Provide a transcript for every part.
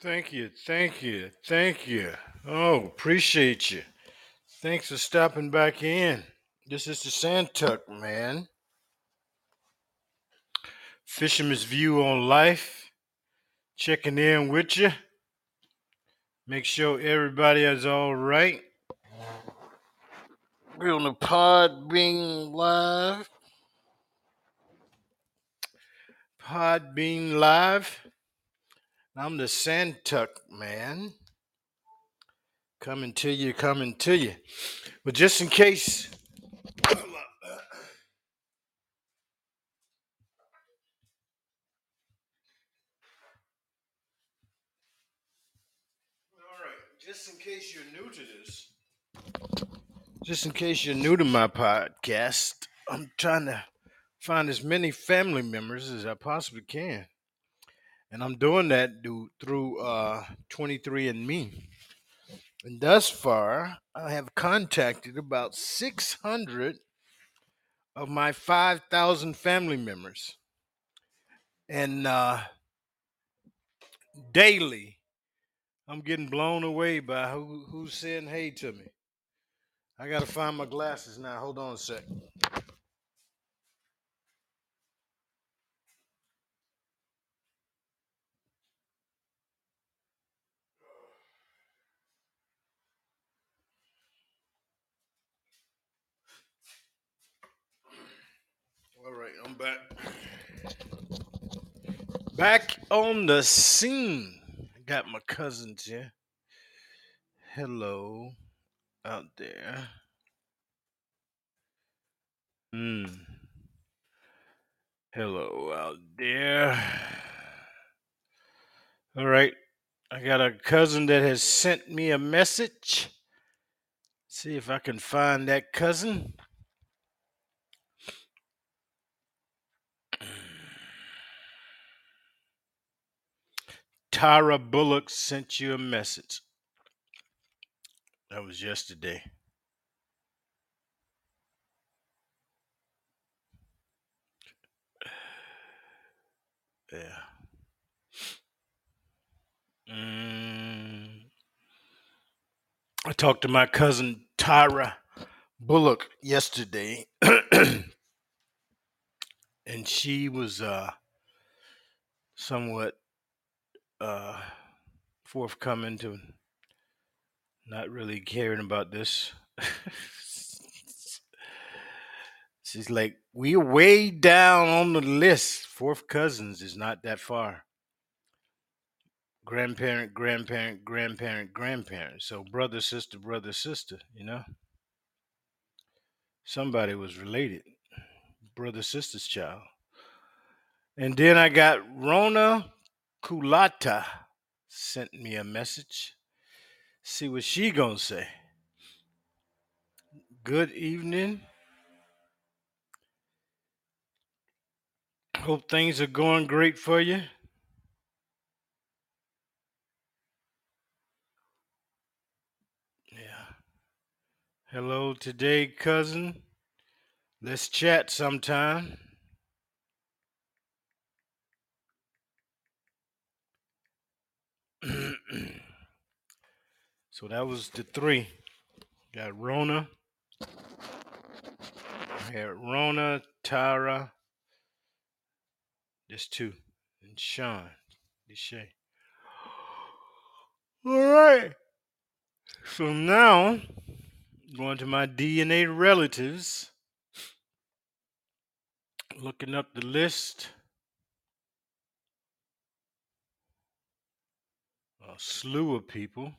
Thank you, thank you, thank you. Oh, appreciate you. Thanks for stopping back in. This is the Santuck, man. Fisherman's view on life. Checking in with you. Make sure everybody is all right. We're on the pod being live. Pod being live. I'm the Santuck, man. Coming to you, coming to you. But just in case just in case you're new to this, just in case you're new to my podcast, I'm trying to find as many family members as I possibly can. And I'm doing that through uh, 23andMe. And thus far, I have contacted about 600 of my 5,000 family members. And uh, daily, I'm getting blown away by who, who's saying hey to me. I got to find my glasses now. Hold on a sec. All right, I'm back. Back on the scene. Got my cousins here. Hello out there. Hmm. Hello out there. All right. I got a cousin that has sent me a message. See if I can find that cousin. Tara Bullock sent you a message. That was yesterday. Yeah. Mm, I talked to my cousin Tyra Bullock yesterday, and she was uh, somewhat uh, forthcoming to not really caring about this. She's like, we're way down on the list. Fourth cousins is not that far. Grandparent, grandparent, grandparent, grandparent. So brother, sister, brother, sister, you know? Somebody was related. Brother, sister's child. And then I got Rona Kulata sent me a message. See what she gonna say. Good evening. Hope things are going great for you. Yeah. Hello today, cousin. Let's chat sometime. so that was the three. Got Rona. I had Rona, Tara. There's two. And Sean. Deshay. All right. So now, going to my DNA relatives, looking up the list. A slew of people.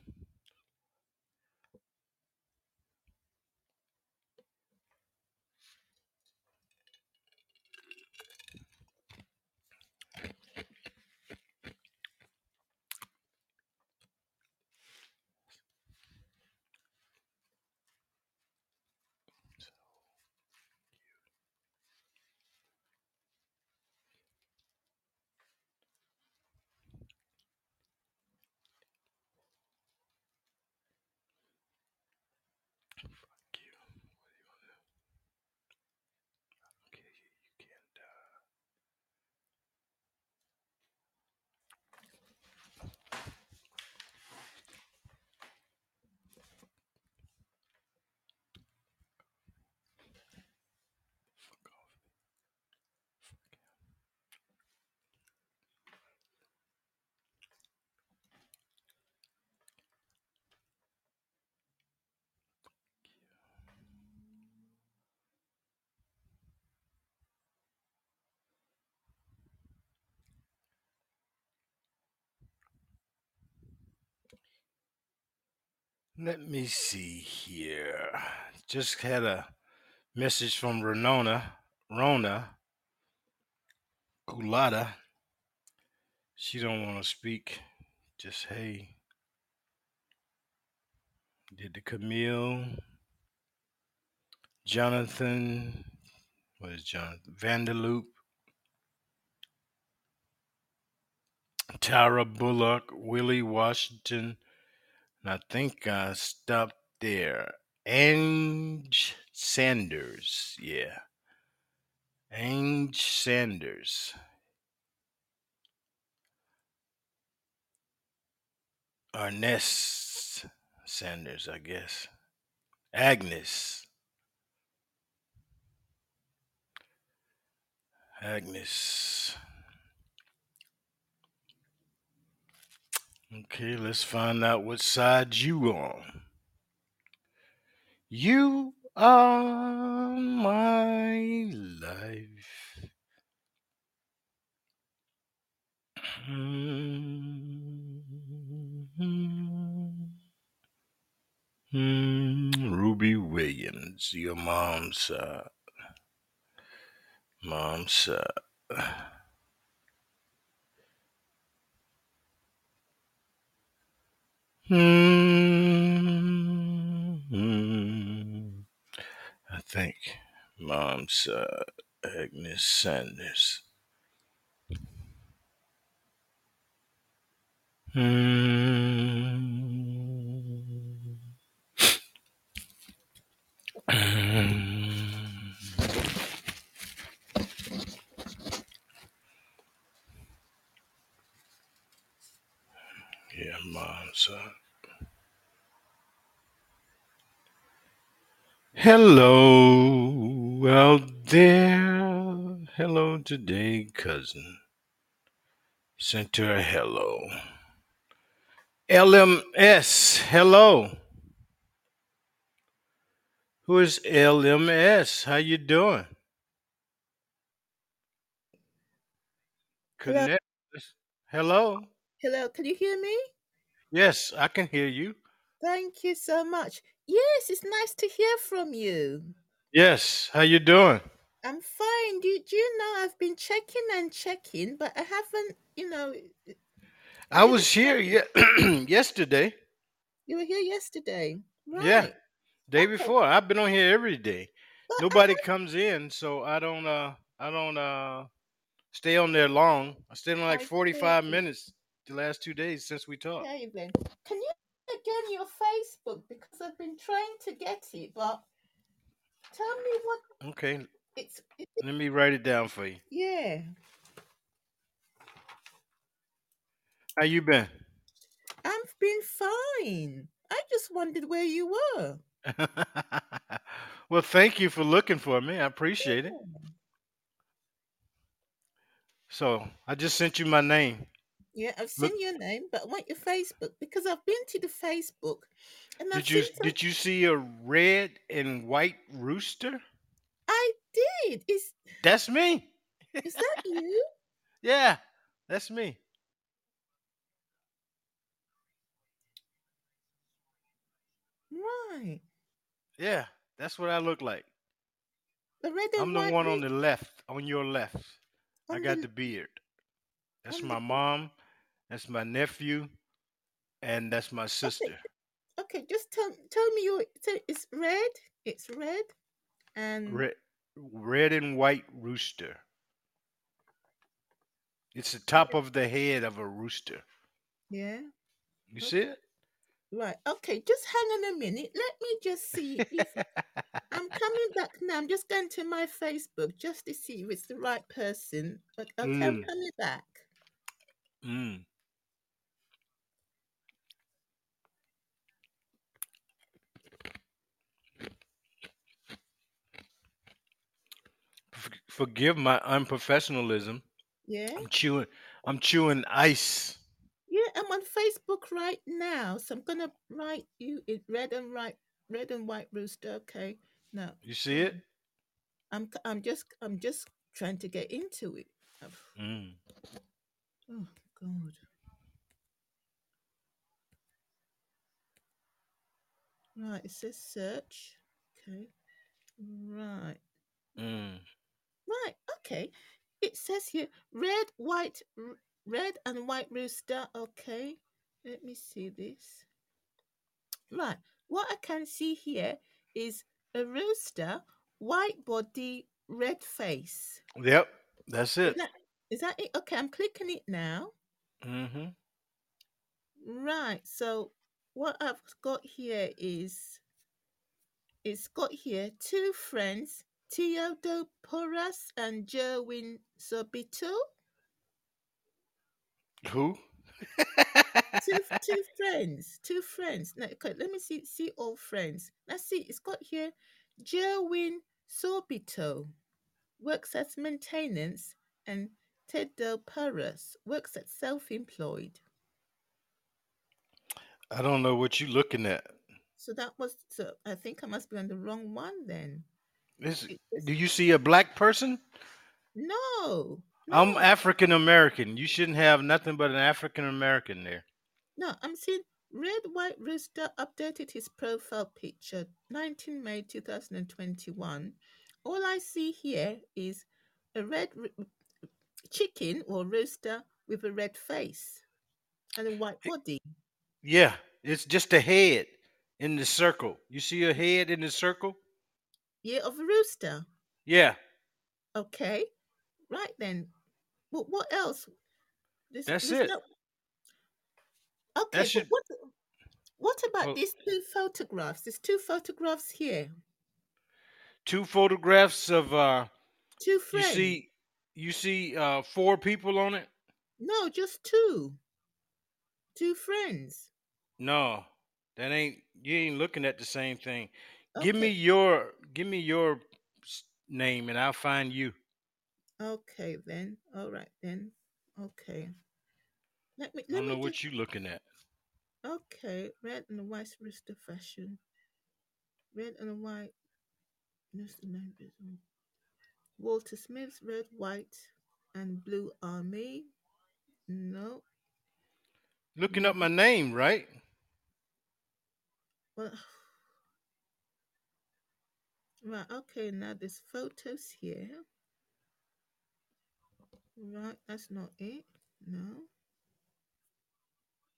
Let me see here. Just had a message from Renona, Rona Culata. She don't want to speak. Just hey. Did the Camille, Jonathan, what is Jonathan? Vanderloop, Tara Bullock, Willie Washington, and I think I stopped there. Ange Sanders, yeah. Ange Sanders. Ernest Sanders, I guess. Agnes. Agnes. Okay, let's find out what side you on. You are my life. Mm, Ruby Williams, your mom's side. Mom's side. Mm, I think mom's side, Agnes Sanders. Mm. yeah, mom's side. Hello out there. Hello today, cousin. Sent her a hello. LMS, hello. Who is LMS? How you doing? Hello. Connect. Hello. Hello, can you hear me? Yes, I can hear you. Thank you so much. Yes, it's nice to hear from you. Yes, how you doing? I'm fine. Do, do you know I've been checking and checking, but I haven't, you know, I was here ye- yesterday. you were here yesterday. Right. Yeah, day Okay. before. I've been on here every day. But I Nobody comes in, so I don't. Uh, I don't uh stay on there long. I stayed on like I forty-five see. minutes the last two days since we talked. Okay then. Can you again your Facebook because I've been trying to get it, but tell me what Okay, it's. It, let me write it down for you. yeah, How you been? I've been fine. I just wondered where you were. well, thank you for looking for me. I appreciate it. So I just sent you my name. Yeah, I've Look- seen your name, but I want your Facebook because I've been to the Facebook and I've Did you some. did you see a red and white rooster? I did. Is That's me. is that you? Yeah, that's me. Right. Yeah, that's what I look like. The red and I'm the white. one on the left, on your left. I got the- the beard. That's on my the- mom. That's my nephew, and that's my sister. Okay, just tell tell me your. So it's red. It's red, and Red, red and white rooster. It's the top of the head of a rooster. yeah. You see it? Right. Okay. Just hang on a minute. Let me just see if I'm coming back now. I'm just going to my Facebook just to see if it's the right person. Okay, I'm Mm. coming back. Mm. Forgive my unprofessionalism. Yeah. I'm chewing. I'm chewing ice. Yeah, I'm on Facebook right now, so I'm gonna write you in red and white, red and white rooster. Okay, now You see it? I'm I'm just I'm just trying to get into it. Mm. Oh God. Right, it says search. Okay. Right. Mm. Right, okay. It says here red, white, r- red and white rooster. Okay. Let me see this. Right. What I can see here is a rooster, white body, red face. Yep, that's it. Is that it? Okay, I'm clicking it now. Mm-hmm. Right. So what I've got here is it's got here two friends, Theodoporus and Jerwin Sobito. Who? Two two friends, two friends. Now, okay, let me see see all friends. Let's see. It's got here Jerwin Sobito works as maintenance and Theodoporus works as self-employed. I don't know what you're looking at. So that was so I think I must be on the wrong one then. This, do you see a black person? no. I'm. African American. You shouldn't have nothing but an African American there. No, I'm seeing Red White Rooster updated his profile picture 19 May 2021. All I see here is a red r- chicken or rooster with a red face and a white body. Yeah, it's just a head in the circle. You see a head in the circle? Yeah, of a rooster. Yeah, Okay, right then. Well, what else? There's- That's there's it. no- Okay, should- what, what about Well- these two photographs? There's two photographs here. two photographs of uh Two friends. you see you see uh four people on it? No, just two. Two friends. No. That ain't you ain't looking at the same thing. Give me your give me your name and I'll find you. Okay then. All right then. Okay. Let me I don't know me what just you looking at. okay. Red and white rooster fashion. Red and white. Name Walter Smith's red, white, and blue army. No. Looking up my name, right? Well, right. Okay. Now there's photos here. Right. That's not it. No.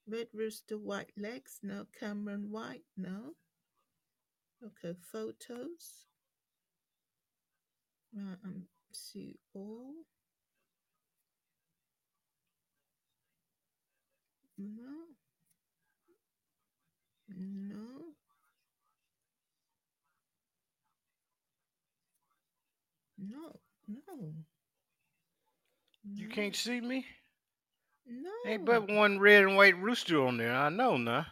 Red rooster, white legs. No. Cameron White. No. Okay. Photos. Right. Um. See all. No. No. No. No. You can't see me? No. Ain't but one red and white rooster on there. I know now.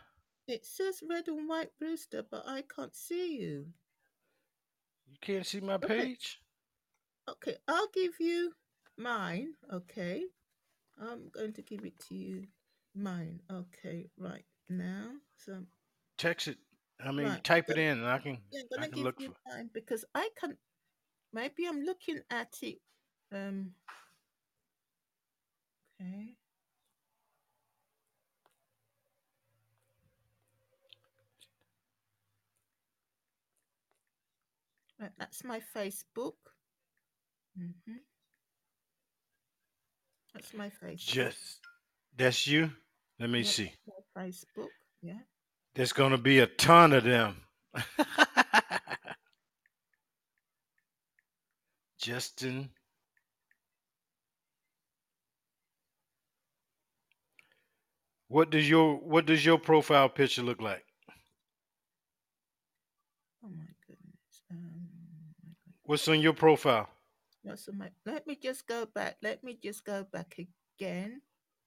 It says red and white rooster, but I can't see you. You can't see my page? Okay, I'll give you mine. Okay. I'm going to give it to you. Mine. Okay, right now. So Text it. I mean, Right, type so- it in and I can yeah, I'm gonna can give look you for mine because I can maybe I'm looking at it. Um okay. Right, that's my Facebook. hmm That's my Facebook. just that's you. Let me Yeah, see. my Facebook. Yeah. There's gonna be a ton of them. Justin. What does your what does your profile picture look like? Oh my goodness. Um. What's on your profile? What's on my? Let me just go back. Let me just go back again.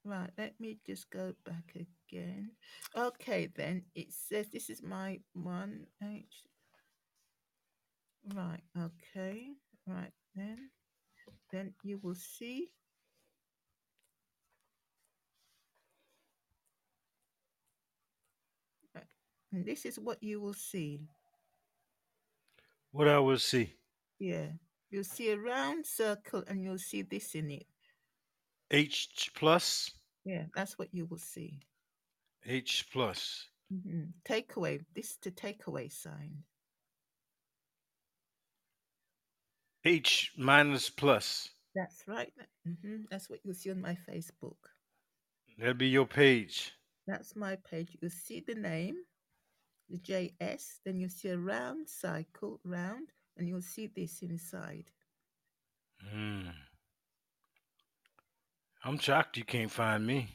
Right. Let me just go back again. Okay. Then it says this is my one H. Right. Okay. Right. You will see. And this is what you will see. What I will see. Yeah. You'll see a round circle and you'll see this in it. H plus. Yeah, that's what you will see. H plus. Mhm. Takeaway. This is the takeaway sign. H minus plus. That's right. hmm That's what you'll see on my Facebook. That'll be your page. That's my page. You see the name, the JS, then you see a round cycle, round, and you'll see this inside. Hmm. I'm shocked you can't find me.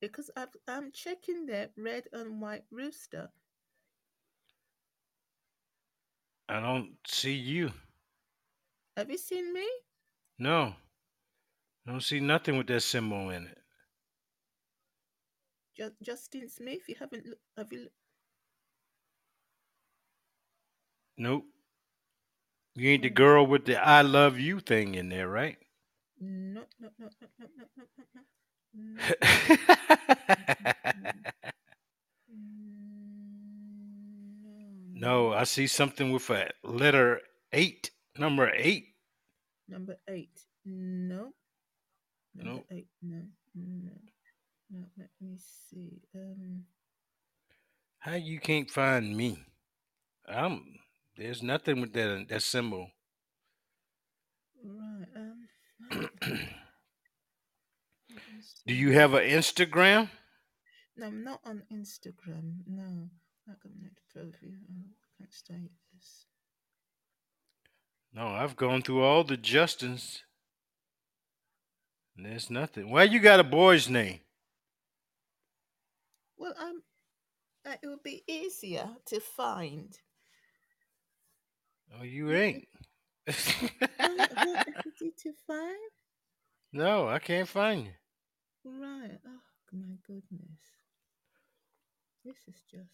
Because I've, I'm checking that red and white rooster. I don't see you. Have you seen me? No. I don't see nothing with that symbol in it. Just, Justin Smith, you haven't look, have you? Nope. You ain't the girl with the "I love you" thing in there, right? No, no, no, no, no, no, no, no. no, I see something with a letter eight, number eight. Number eight. No. Number Nope. eight. No. No. No. Let me see. Um. How you can't find me? I'm there's nothing with that that symbol. Right. Um. Do you have an Instagram? No, I'm not on Instagram. No. Not going to profile. Oh, can't status. No, I've gone through all the Justins. And there's nothing. Why you got a boy's name? Well, um, uh, it would be easier to find. Oh, you ain't. Easy to find? no, I can't find you. Right. Oh my goodness. This is just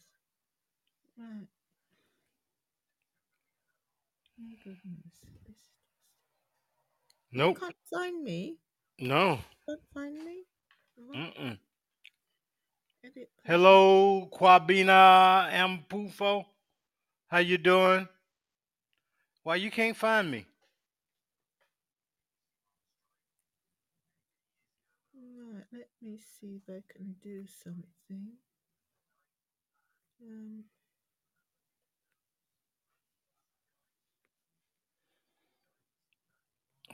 right. My goodness. This is you Nope. can't find me. No. Can't find me. Mm-mm. Edit. Hello, Kwabena Ampofo. How you doing? Why you can't find me? Right. Let me see if I can do something. Um.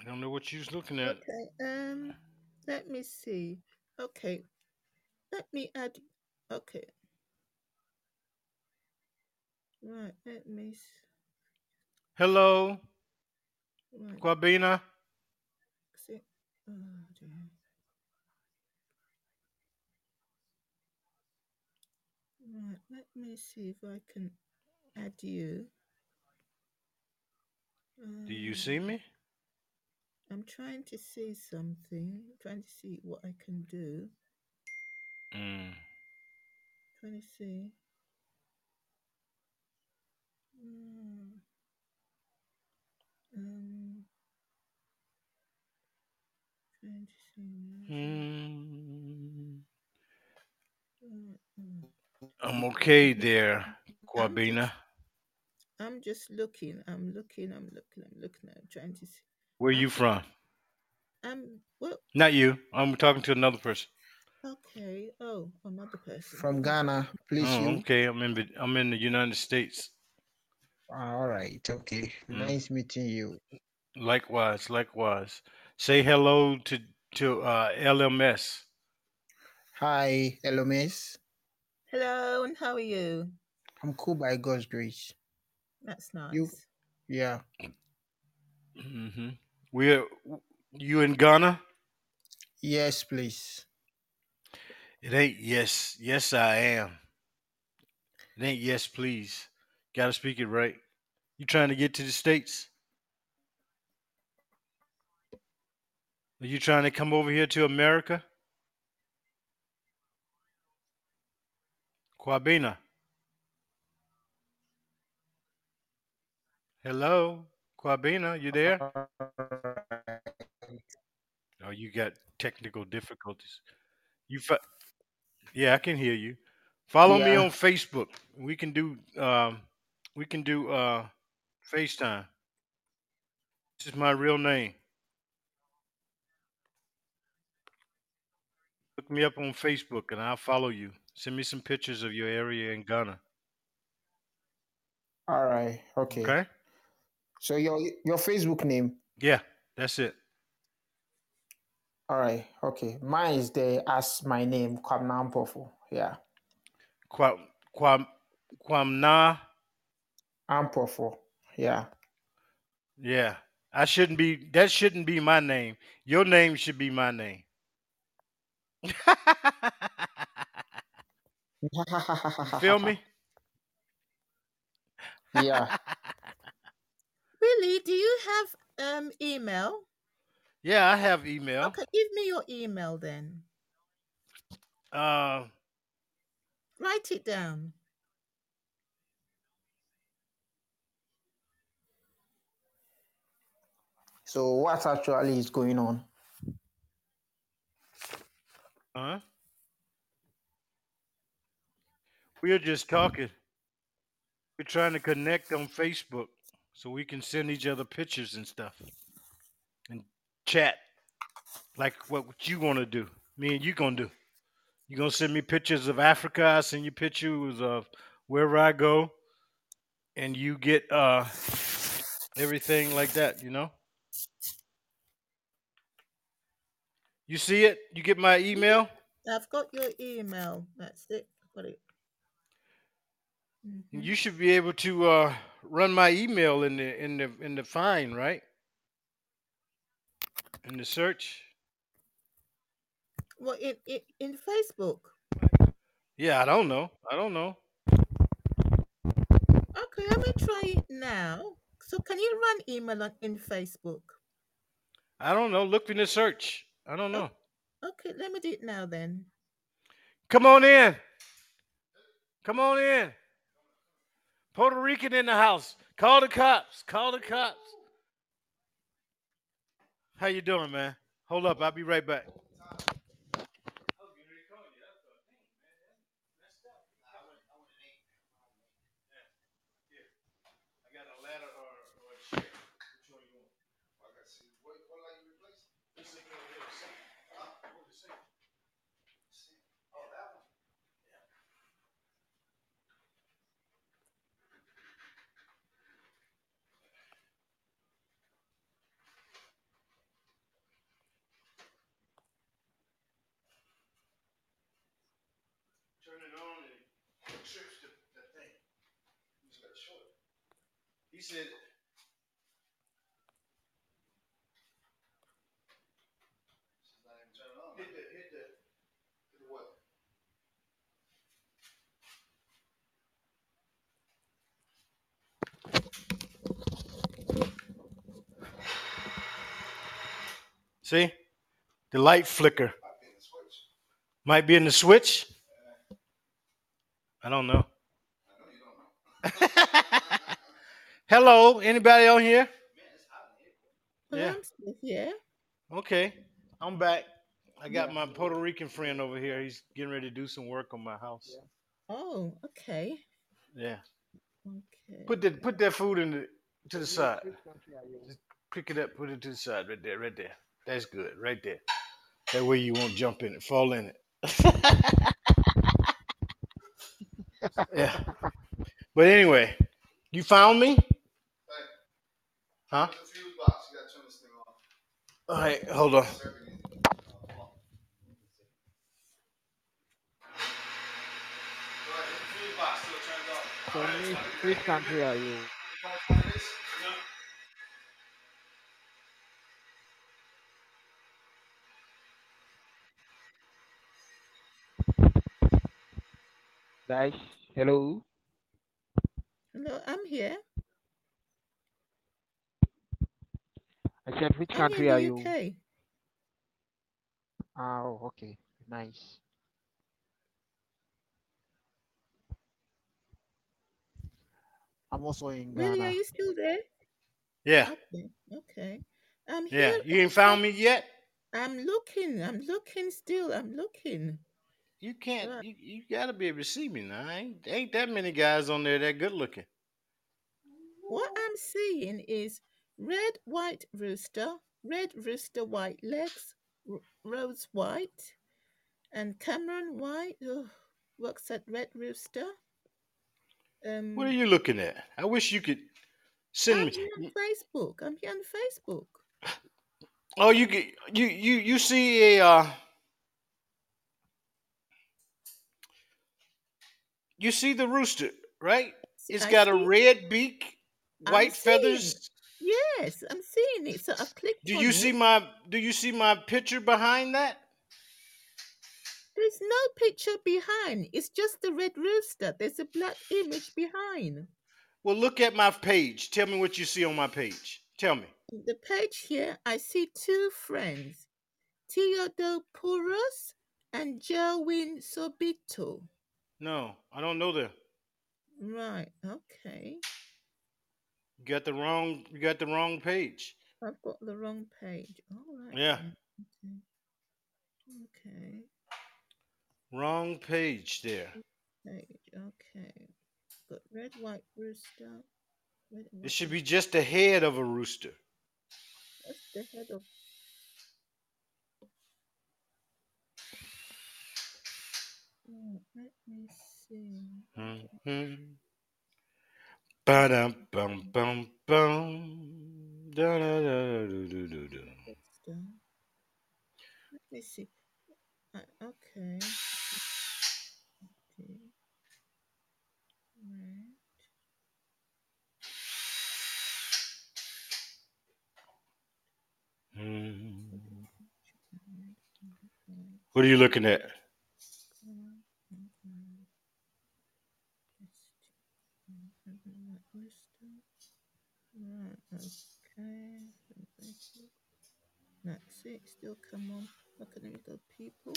I don't know what you was looking at. Okay. Um. Let me see. Okay. Let me add. Okay. Right. Let me. Hello, Right. Kwabena. See. Oh. Right. Let me see if I can add you. Do you Um, see me? I'm trying to see something. Trying to see what I can do. Mm. Trying to see. Mm. Um. Trying to see. Mm. I'm okay there, I'm just, I'm just looking. I'm looking. I'm looking. I'm looking. I'm trying to see. Where I'm, you from? I'm well. Not you. I'm talking to another person. Okay. Oh, another person. From Ghana, please Oh, you. okay. I'm in. the- I'm in the United States. Ah, All right, okay. Mm. Nice meeting you. Likewise, likewise. Say hello to to uh, LMS. Hi, hello, miss. Hello, and how are you? I'm cool by God's grace. That's nice. You, nice. yeah. hmm We're you in Ghana? Yes, please. It ain't yes. Yes, I am. It ain't yes, please. Gotta speak it right. You trying to get to the states? Are you trying to come over here to America? Kwabena. Hello, Kwabena. You there? Oh, you got technical difficulties. You fi- yeah, I can hear you. Follow me on Facebook. We can do um, we can do uh, FaceTime. This is my real name. Look me up on Facebook and I'll follow you. Send me some pictures of your area in Ghana. All right. Okay. Okay? So your your Facebook name. Yeah, that's it. All right. Okay. Mine is there as my name, Kwamna Ampofo. Yeah. Kwam Kwam Kwamna. Ampofo. Yeah. Yeah. I shouldn't be that shouldn't be my name. Your name should be my name. feel me? yeah. Really? Do you have um email? Yeah, I have email. Okay, give me your email then. Uh Write it down. So what actually is going on? huh? We're just talking. We're trying to connect on Facebook so we can send each other pictures and stuff and chat like what you want to do. Me and you gonna do. You gonna send me pictures of Africa. I send you pictures of wherever I go, and you get uh everything like that. You know. You see it? You get my email? I've got your email. That's it. Got it. You should be able to uh, run my email in the in the in the find, right? In the search. Well, in, in in Facebook. Yeah, I don't know. I don't know. Okay, let me try it now. So, can you run email on, in Facebook? I don't know. Look in the search. I don't know. Okay, let me do it now then. Come on in. Come on in. Puerto Rican in the house. Call the cops. Call the cops. How you doing, man? Hold up. I'll be right back. I got a ladder or, or a chair. Which one you want? I got see. What, what light you replace? This thing over here. the sink. Huh? Oh, the sink. Sink. Oh, that one. Yeah. Turn it on and it trips the, the thing. You just gotta show it. He said. Hit the, hit the, hit the what? See? The light flicker. Might be in the switch. I don't know. Hello, anybody on here? Well, Yeah. I'm still here. Okay, I'm back. I got my Puerto Rican friend over here. He's getting ready to do some work on my house. Oh, okay. Yeah. Okay. Put that put that food in the to the side. Just pick it up, put it to the side right there, right there. That's good, right there. That way you won't jump in it, fall in it. yeah. But anyway, you found me? Huh? All right, hold on. Are you? Dash, hello. Hello, I'm here. I said, which I'm country in are the you? UK. Ah, Oh, okay, nice. I'm also in Really, are Ghana. you still there? Yeah, Okay. Okay. I'm yeah. here. You ain't found me yet? I'm looking. I'm looking still. I'm looking. You can't. You, you gotta be able to see me now. Ain't ain't that many guys on there that good looking? What I'm seeing is red, white rooster, red rooster, white legs, r- rose white, And Cameron White oh, works at Red Rooster. Um, What are you looking at? I wish you could send I'm me. here on Facebook. I'm here on Facebook. Oh, you get you you you see a uh you see the rooster, right? It's I got a red beak, white feathers. Yes, I'm seeing it. So I've clicked Do on you it. see my do you see my picture behind that? There's no picture behind. It's just the red rooster. There's a black image behind. Well, look at my page. Tell me what you see on my page. Tell me. The page here, I see two friends, Theodopoulos and Jerwin Sobito. No, I don't know them. Right, okay. You got the wrong you got the wrong page. I've got the wrong page. All right. Yeah. Okay. Okay. Wrong page there. Page. Okay. Got red, white rooster. Red, and It should be just the head of a rooster. That's the head of. Let me see. Mhm. Da-da-da-da-do-do-do-do. It's done. Let me see. Okay. What are you looking at? Right, okay. That's it. Still come on. Okay, let me go people.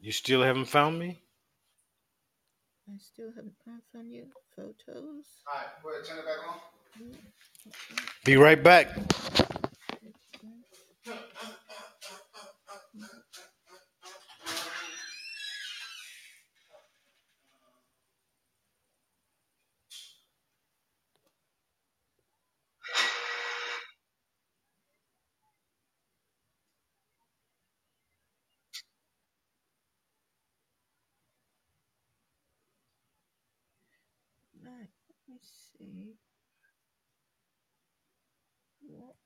You still haven't found me? I still haven't found you. Photos. All right, go ahead, turn it back on. Mm, Be right back. Right, let me see. What?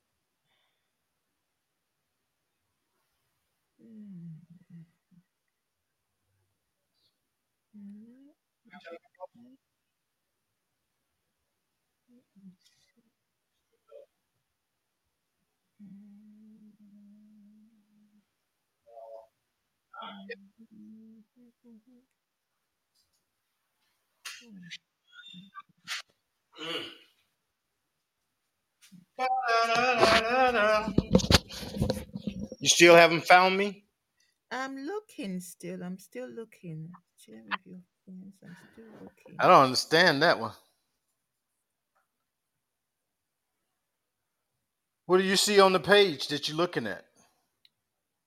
Mm. You still haven't found me? I'm looking still. I'm still looking. Share with your friends. I'm still looking. I don't understand that one. What do you see on the page that you're looking at?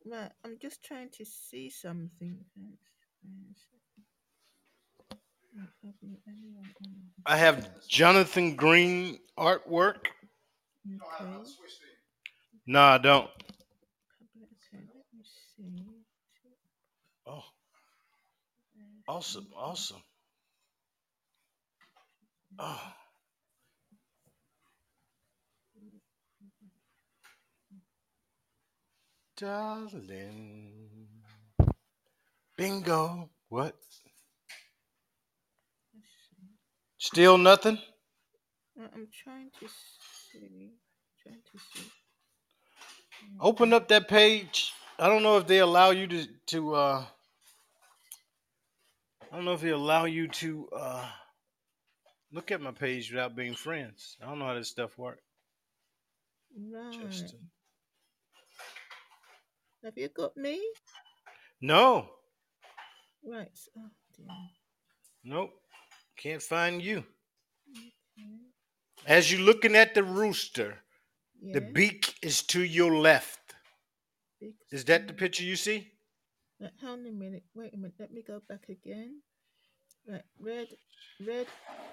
Right, I'm just trying to see something. Thanks. Thanks. Not having anyone on. I have Jonathan Green artwork. Okay. No, I don't. Okay, let me see. Oh, awesome, awesome. Oh, darling. Bingo. What? Still nothing? I'm trying to see. Trying to see. Open up that page. I don't know if they allow you to to uh I don't know if they allow you to uh look at my page without being friends. I don't know how this stuff works. Right. Justin. Have you got me? No. Right. Oh dear. Nope. Can't find you. As you're looking at the rooster, the beak is to your left. Is that the picture you see? Right, hold on a minute. Wait a minute. Let me go back again. Right, red, red,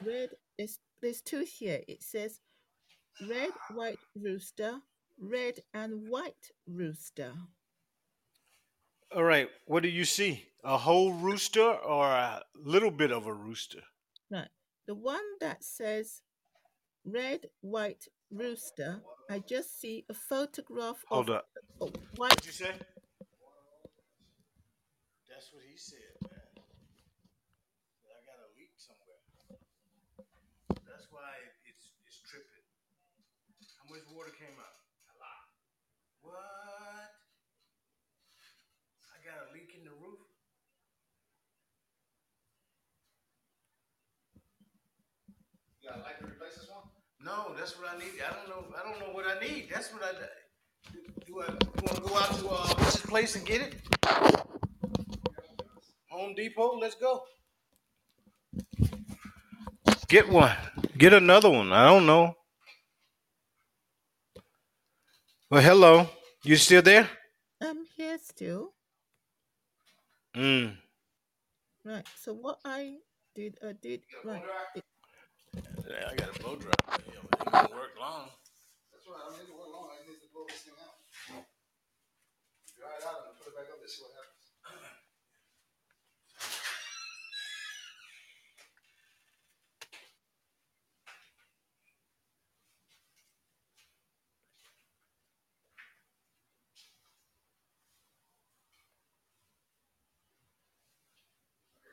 red. There's there's two here. It says red, white rooster, red and white rooster. All right. What do you see? A whole rooster or a little bit of a rooster? Right. The one that says red, white rooster, I just see a photograph Hold of up. a white. What'd you say? That's what he said, man. I got a leak somewhere. That's why it's it's tripping. How much water came out? A lot. What? I got a leak in the roof. You got a light to replace this one? No, that's what I need. I don't know. I don't know what I need. That's what I. Do, do I want to go out to uh, what's his place and get it? Home Depot. Let's go. Get one. Get another one. I don't know. Well, hello. You still there? I'm here still. Mm. Right. So what I did, I did right. Yeah, I got a blow dryer. It gonna work long. That's right, I mean, it went long, I need to blow this thing out. Dry it out and put it back up there, see what happens.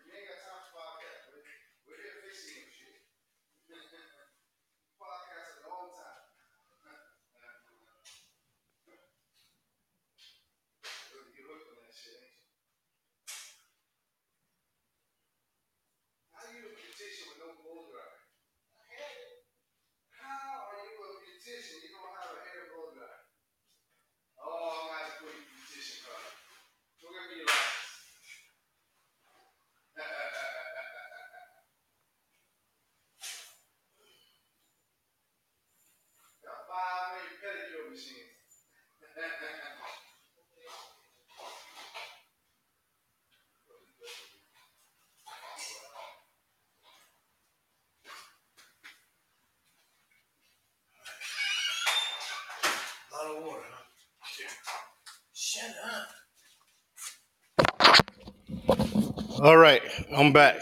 You ain't got time for podcast, we're, we're here fixing you, shit. Podcast a long time. You hooked on that shit, ain't you? How you a beautician with no blow dryer? How are you a beautician? You don't have a hair blow dryer. Oh, I'm gonna have to put you in beautician card. Go get me your license. Got five million pedicure machines. A of water, huh? Shut up. All right, I'm back.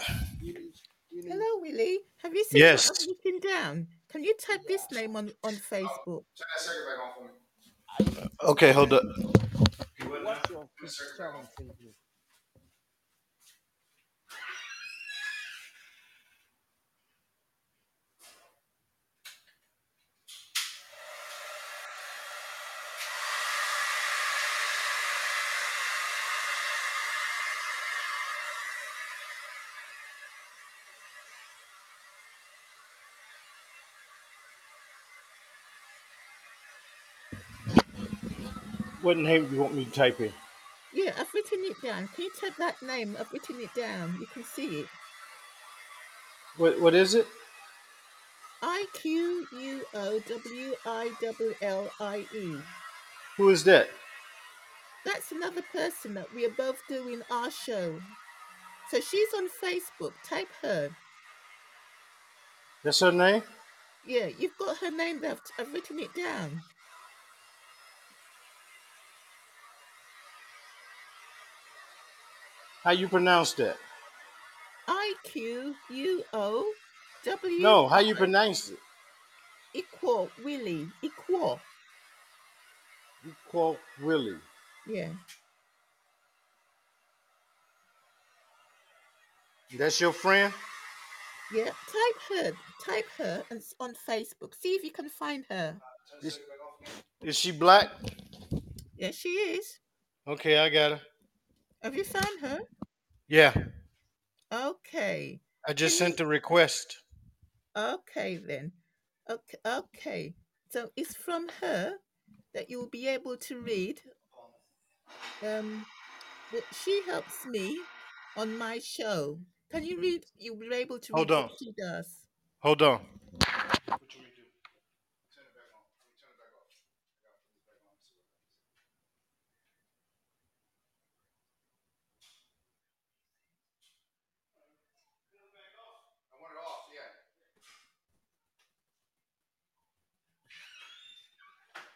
Hello, Willie. Have you seen Yes. what I'm looking down? Can you type this name on, on Facebook? Turn that circuit back on for me. Okay, hold up. What name do you want me to type in? Yeah, I've written it down. Can you type that name? I've written it down. You can see it. What What is it? I Q U O W I L L I E. Who is that? That's another person that we are both doing our show. So she's on Facebook. Type her. That's her name? Yeah, you've got her name there. I've written it down. How you pronounce that? I Q U O W. No, how you pronounce it? Equal Willie. Equal. Equal Willie. Yeah. That's your friend? Yeah. Type her. Type her and on Facebook. See if you can find her. Is, is she black? Yeah, she is. Okay, I got her. Have you found her? Yeah, Okay. I just Can you- sent the request. Okay then. Okay. Okay. So it's from her that you'll be able to read. Um, that she helps me on my show. Can you read? You'll be able to read Hold what on. she does. Hold on. Turn it back on. Let me turn it back off. I gotta put this back on, see what happens. I want it off, yeah.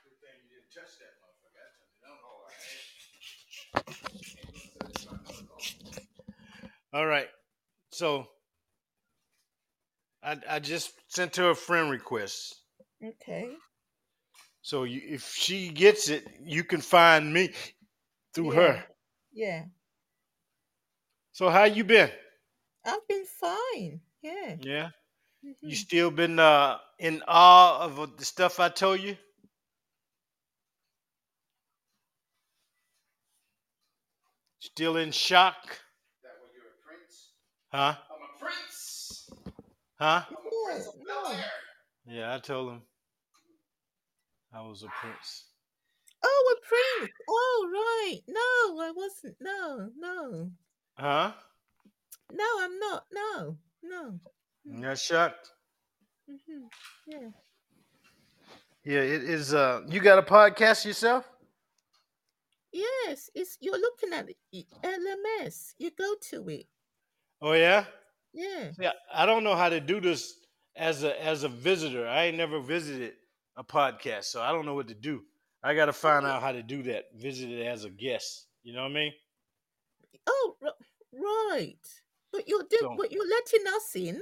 Good thing you didn't touch that motherfucker. I turned it on. Oh, I- All right. So I I just sent her a friend request. Okay. So you, if she gets it, you can find me through Yeah. her. Yeah. So how you been? I've been fine. Yeah. Yeah. You mhm. still been uh in awe of uh, the stuff I told you? Still in shock? That when you're a prince. Huh? I'm a prince. Huh? I'm a prince of No, Bel Yeah, I told him I was a prince. Oh, a prince. Oh, right. No, I wasn't. No, no. Huh? No, I'm not. No, no. You not shocked? hmm Yeah. Yeah, it is uh you got a podcast yourself? Yes, it's you're looking at it, LMS. You go to it. Oh yeah? Yeah. Yeah, I don't know how to do this as a as a visitor. I ain't never visited a podcast, so I don't know what to do. I got to find out how to do that. Visit it as a guest. You know what I mean? Oh, right. But you're do- So- but you're letting us in,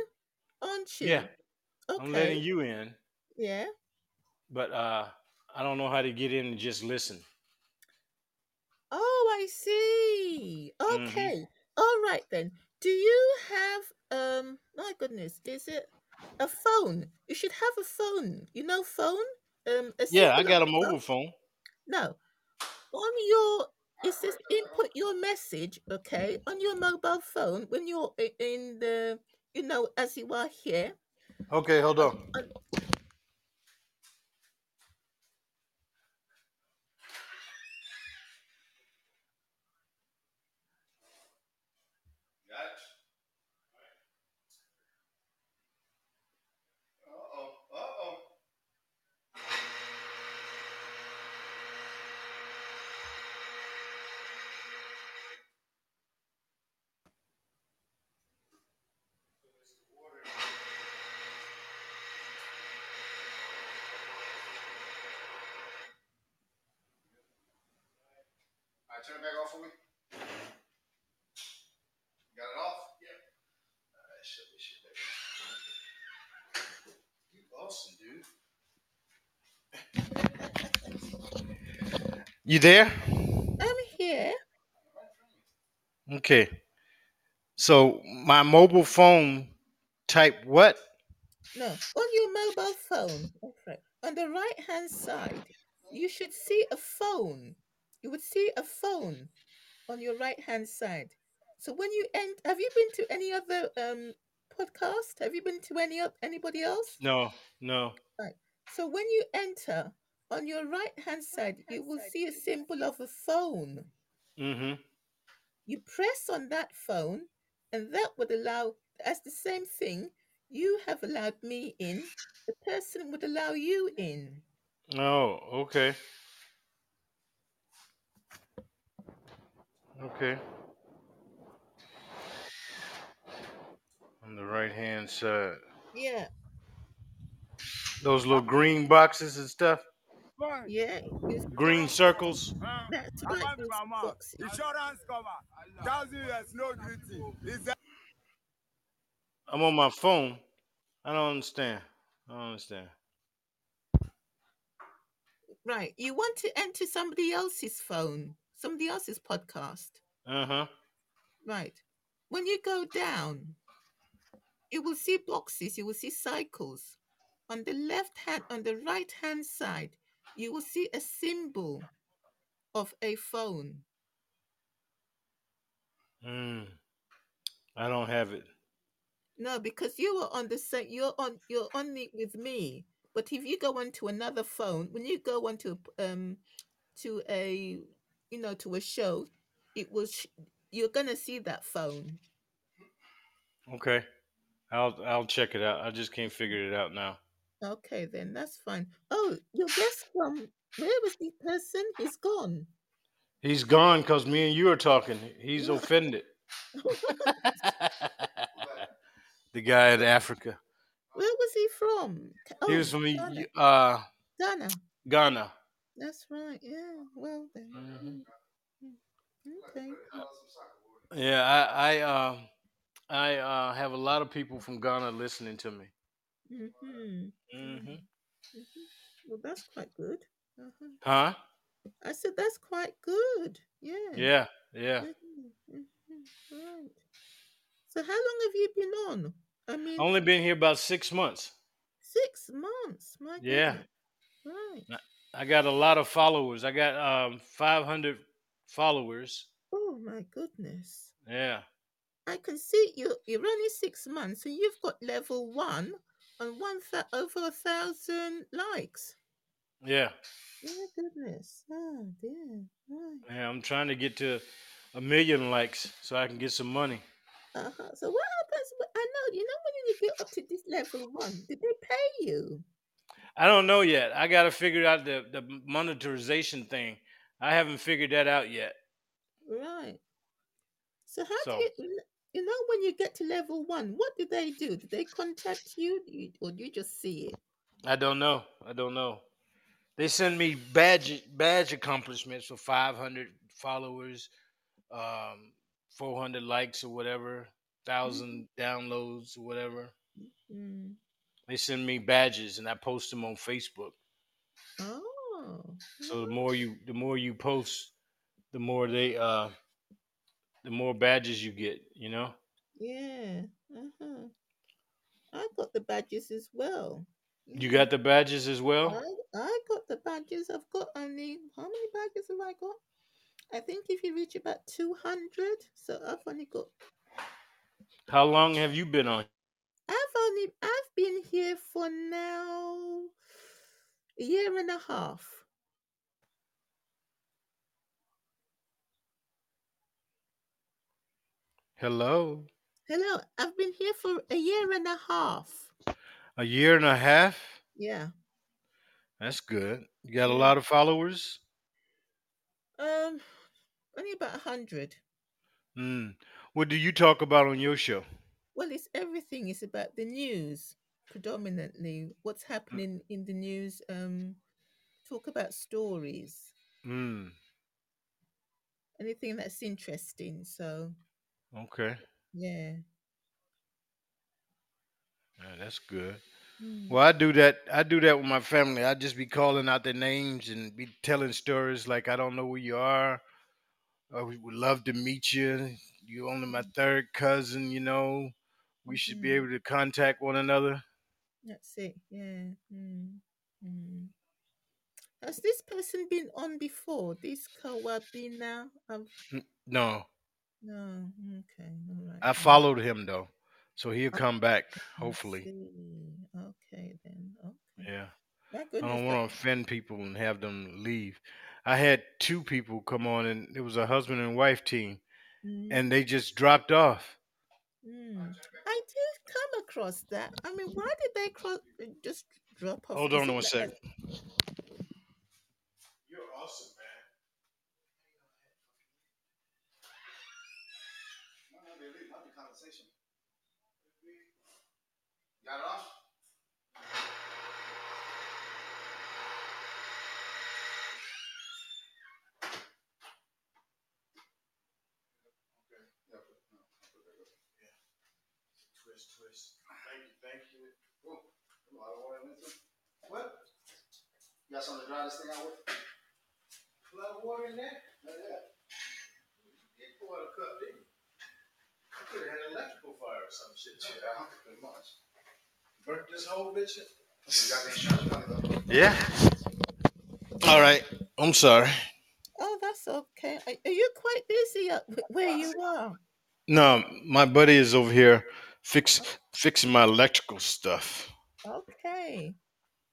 aren't you? Yeah, Okay. I'm letting you in, Yeah. but uh I don't know how to get in and just listen. Oh, I see. Mhm. Okay. All right then. Do you have um? My goodness, is it a phone? You should have a phone. You know, phone. Um. A Yeah, I got a mobile phone? phone. No. On your it says input your message. Okay, on your mobile phone when you're in the you know as you are here. Okay, hold on. Back off for me. Got it off? Yeah. All right, shut this shit back. You awesome, dude. You there? I'm here. Okay. So my mobile phone type what? No, on your mobile phone. Okay. On the right hand side, you should see a phone. You would see a phone on your right hand side. So when you end, have you been to any other um podcast? Have you been to any of anybody else? No, no. Right. So when you enter on your right hand side, you will see a symbol of a phone. Mm-hmm. You press on that phone, and that would allow, as the same thing, you have allowed me in, the person would allow you in. Oh, okay. Okay. On the right hand side. Yeah, Those little green boxes and stuff. yeah, Green circles. that's right. Insurance cover. Thousand years, no duty. I'm on my phone. I don't understand. I don't understand. Right, you want to enter somebody else's phone, somebody else's podcast. Uh-huh. Right. When you go down, you will see boxes, you will see cycles. On the left hand, on the right hand side, you will see a symbol of a phone. Mm. I don't have it. No, because you are on the same. You're on. You're on it with me. But if you go onto another phone, when you go onto um to a you know to a show, it will. Sh- you're gonna see that phone. Okay. I'll I'll check it out. I just can't figure it out now. Okay, then that's fine. Oh, your guest from where was the person? He's gone. He's gone because me and you are talking. He's offended. the guy in Africa. Where was he from? Ca- He Oh, was from Ghana. uh, Ghana. Ghana. That's right. Yeah. Well then. Mhm. Mm, mm, Okay. Yeah, I, I uh, I uh, have a lot of people from Ghana listening to me. Mm-hmm. hmm Well, that's quite good. Uh-huh. Huh? I said that's quite good. Yeah. Yeah, yeah. Mhm, mhm, Right. So how long have you been on? I mean, Only been here about six months. six months. My Yeah. goodness. Right. I got a lot of followers. I got um 500 followers. Oh my goodness. Yeah. I can see you. You're only six months, so you've got level one and one th- over a thousand likes. Yeah. My goodness. Oh dear. Right. Yeah. I'm trying to get to a million likes so I can get some money. Uh-huh. So what happens? I know. You know when you get up to this level one, did they pay you? I don't know yet. I got to figure out the the monetization thing. I haven't figured that out yet. Right. So how So- do you? you know when you get to level one, what do they do? Do they contact you, or do you just see it? I don't know. I don't know. They send me badge badge accomplishments for 500 followers, um, 400 likes or whatever, thousand downloads or whatever. Mm. They send me badges and I post them on Facebook. Oh. So the more you the more you post, the more they uh the more badges you get, you know? Yeah. Uh-huh. I got the badges as well. You got the badges as well? I I got the badges. I've got only how many badges have I got? I think if you reach about two hundred, so I've only got. How long have you been on? I've only I've been here for now a year and a half. Hello. Hello, I've been here for a year and a half. A year and a half? Yeah. That's good. You got a lot of followers? Um, only about a hundred. Mm. What do you talk about on your show? Well, it's everything. It's about the news predominantly. What's happening in the news? Um, talk about stories, Mm. anything that's interesting. So Okay. yeah. Yeah, that's good. Mm. Well, I do that. I do that with my family. I just be calling out their names and be telling stories like I don't know who you are. Or we would love to meet you. You're only my third cousin. You know, we should be Mhm. able to contact one another. That's it. Yeah. Mm. Mm. Has this person been on before? This Kwabena? Um, No, no. Okay. All right. I followed him though, so he'll come back hopefully. Okay then. Okay. Yeah. I don't want to offend people and have them leave. I had two people come on, and it was a husband and wife team, Mm. and they just dropped off. Mm. I did come across that. I mean, why did they cross, just drop off? Hold on it one sec. You're awesome, man. Got it off? Twist, twist. Thank you, thank you. Cool. A lot of water in it too. What? You got something to dry this thing out with? A lot of water in there. Yeah, yeah. You pour out a cup, didn't you? I could have had an electrical fire or some shit. Yeah, pretty much. Burnt this whole bitch. up. You got the insurance money though. Yeah. All right. I'm sorry. Oh, that's okay. Are, are you quite busy up wh- where you are? No, my buddy is over here fix fixing my electrical stuff. Okay.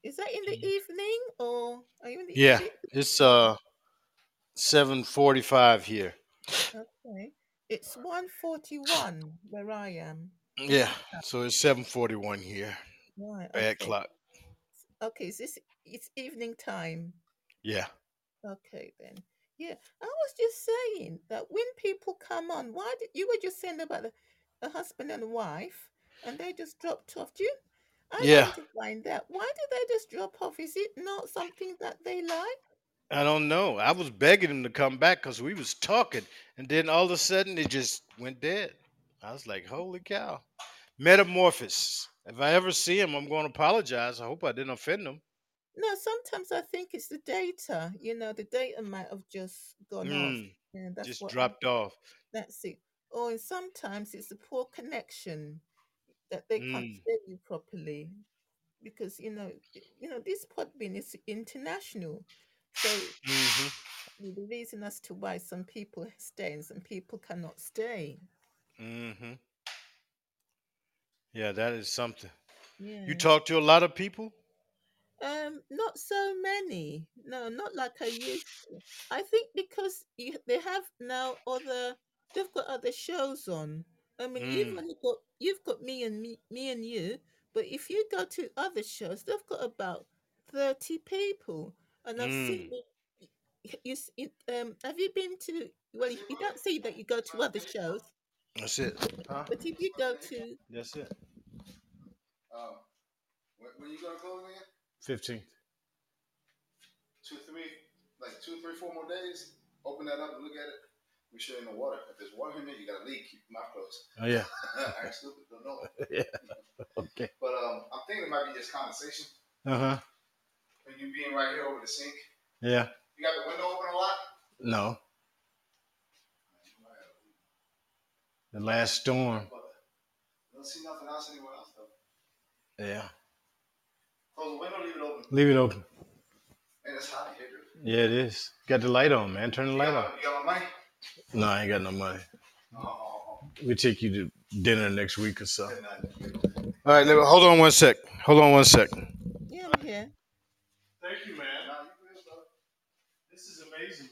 Is that in the evening or are you in the Yeah, evening? it's uh 7:45 here. Okay. It's 141 where I am. Yeah, so it's 7:41 here. Right. Bad okay. clock. Okay, is this it's evening time. Yeah. Okay then. Yeah, I was just saying that when people come on, why did you were just saying about the, the husband and wife, and they just dropped off? Do you? I Yeah. to find out why did they just drop off? Is it not something that they like? I don't know. I was begging him to come back because we was talking, and then all of a sudden it just went dead. I was like, holy cow. Metamorphosis. If I ever see him, I'm going to apologize. I hope I didn't offend him. No, sometimes I think it's the data. You know, the data might have just gone off. Mm, Yeah, that's just what. dropped off. That's it. Or sometimes it's a poor connection that they can't Mm, hear you properly because you know, you know, this Podbean is international, so hmm the reason as to why some people stay and some people cannot stay. hmm Yeah, that is something. Yeah. You talk to a lot of people? Um, not so many. No, not like I used to. I think because you, they have now other, they've got other shows on. I mean, you've Mm, only got you've got me and me, me and you, but if you go to other shows, they've got about thirty people, and I've seen mm. it. y- You, s- it, um, have you been to? Well, you you don't say that you go to other shows, That's it. Huh? but if you go to, That's it. Um, when, when you gonna close again? 15. Two, three, like two, three, four more days. Open that up and look at it. Make sure in the water. If there's water in there, you gotta leak. Keep your mouth closed. Oh, yeah. Act stupid, don't know. yeah. Okay. But um, I'm thinking it might be just condensation. Uh huh. When you being right here over the sink, Yeah. you got the window open a lot. No. The last storm. But I don't see nothing else anywhere else though. Yeah. Close the window, leave it open. Leave it open. Man, it's hot in here, dude. Yeah, it is. Got the light on, man. Turn the You light got, on. you got my money? No, I ain't got no money. Oh, We take you to dinner next week or so. All right, let me- hold on one sec. Hold on one sec. yeah, I'm here. Thank you, man. Nah, you good, bro. This is amazing,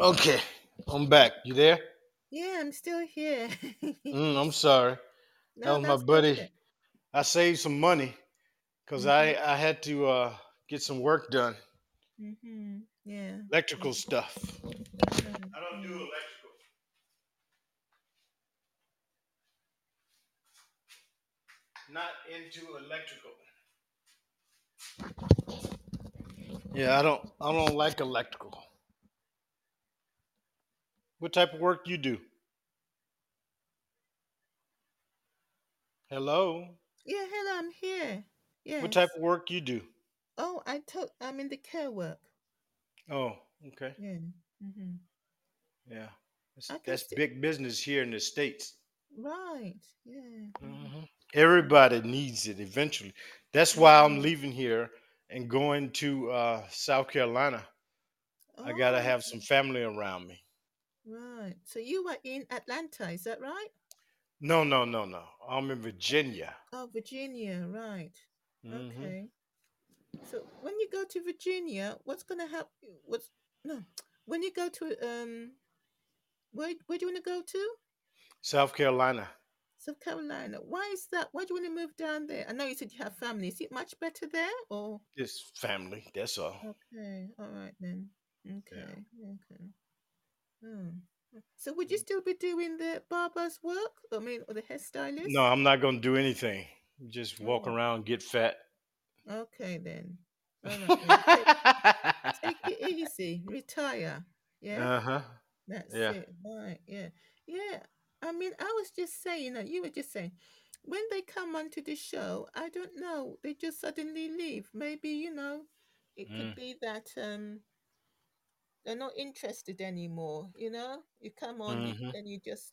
Okay, I'm back. You there? Yeah, I'm still here. Mm, I'm sorry. That was my buddy. okay. I saved some money because Mhm. I I had to uh, get some work done, Mm-hmm. Yeah. electrical stuff. I don't do electrical. Not into electrical. Yeah, I don't I don't like electrical. What type of work you do? Hello? Yeah, hello, I'm here. What type Yes. of work you do? Oh, I told I'm in the care work. Oh, okay. Yeah. Mm-hmm. Yeah. That's, I can that's still big business here in the States. right. Yeah. hmm Everybody needs it eventually. That's why I'm Mm-hmm. leaving here and going to uh, South Carolina. I got to Oh, have some family around me. Right. So you were in Atlanta, is that right? No, no, no, no. I'm in Virginia. Oh, Virginia, right. hmm Okay. So when you go to Virginia, what's gonna happen? What's no? When you go to um, where where do you want to go to? South Carolina. South Carolina. Why is that? Why do you want to move down there? I know you said you have family. Is it much better there, or It's family. That's all. okay? All right then. Yeah. Okay. Oh. So would you still be doing the barber's work? I mean, or the hairstylist? No, I'm not gonna do anything. Just walk Oh. around, get fat. Okay then. All right. then. Take, take it easy. Retire. Yeah. uh huh. That's yeah. it. Right. Yeah. Yeah. I mean, I was just saying that you were just saying when they come onto the show, I don't know, they just suddenly leave. Maybe, you know, it could Mm. be that um they're not interested anymore, you know? You come on Mhm. and you just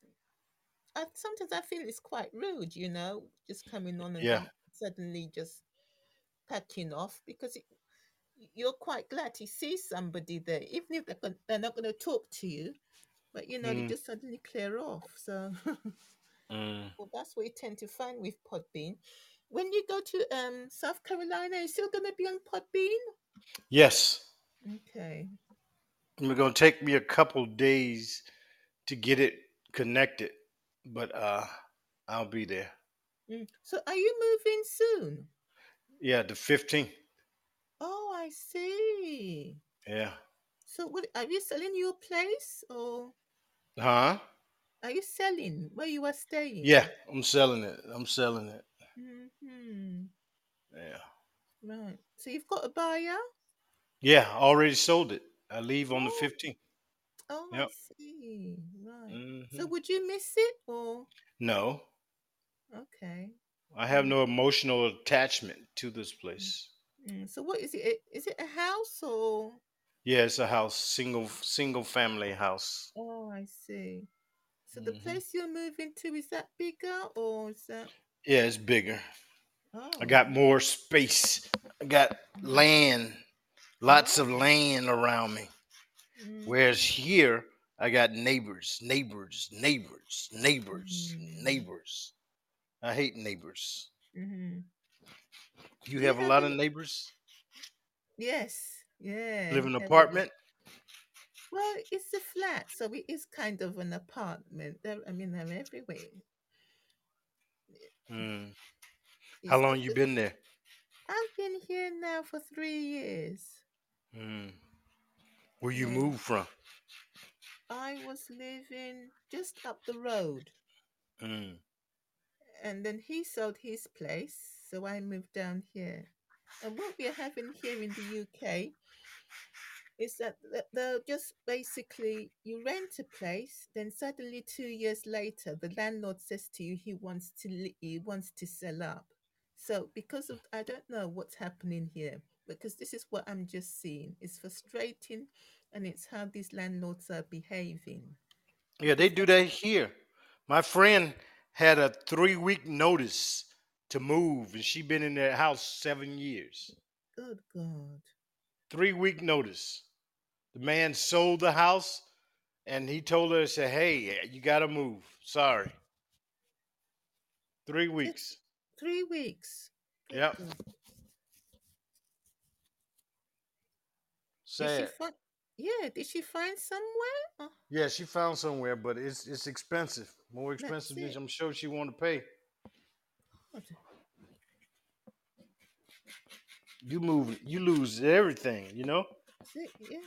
I sometimes I feel it's quite rude, you know, just coming on and Yeah. suddenly just packing off because it, you're quite glad to see somebody there, even if they're, they're not going to talk to you. But you know, they Mm. just suddenly clear off. So, Mm. well, that's what you tend to find with Podbean. When you go to um South Carolina, you still going to be on Podbean? Yes. Okay. It's gonna take me a couple days to get it connected, but uh, I'll be there. Mm. So, are you moving soon? Yeah, the 15th. Oh, I see. Yeah. So, what are you selling your place or Huh? are you selling where you are staying? Yeah, I'm selling it. I'm selling it. hmm Yeah. Right. So you've got a buyer? Yeah, I already sold it. I leave on the Oh. 15th. Oh, Yep. I see. Right. So hmm would you miss it or No, okay? I have no emotional attachment to this place. Mm, So what is it? Is it a house or? Yeah, it's a house, single single family house. Oh, I see. So the Mhm. place you're moving to is that bigger or is that? Yeah, it's bigger. Oh, I got more space. I got land, lots of land around me. mm, Whereas here, I got neighbors, neighbors, neighbors, neighbors, Mm. neighbors. I hate neighbors. mhm. You have a lot of neighbors? Yes. Yeah. Live in an apartment? Well, it's a flat, so it is kind of an apartment. I mean, they're everywhere. It's How long you been there? I've been here now for three years. Hmm. Where you Yeah. moved from? I was living just up the road, Hmm. and then he sold his place, so I moved down here. And what we're having here in the UK is that they'll just basically you rent a place, then suddenly two years later, the landlord says to you he wants to he wants to sell up. So because of I don't know what's happening here, because this is what I'm just seeing. It's frustrating, and it's how these landlords are behaving. Yeah, they do that here. My friend had a three week notice to move, and she been in their house seven years. Good God. Three week notice. The man sold the house, and he told her, "said Hey, you got to move. Sorry." Three weeks. Three weeks. Yep. Did she Sad. find? Yeah. Did she find somewhere? Oh, Yeah, she found somewhere, but it's it's expensive. More expensive than. I'm sure she want to pay. You move, you lose everything. You know. Yeah.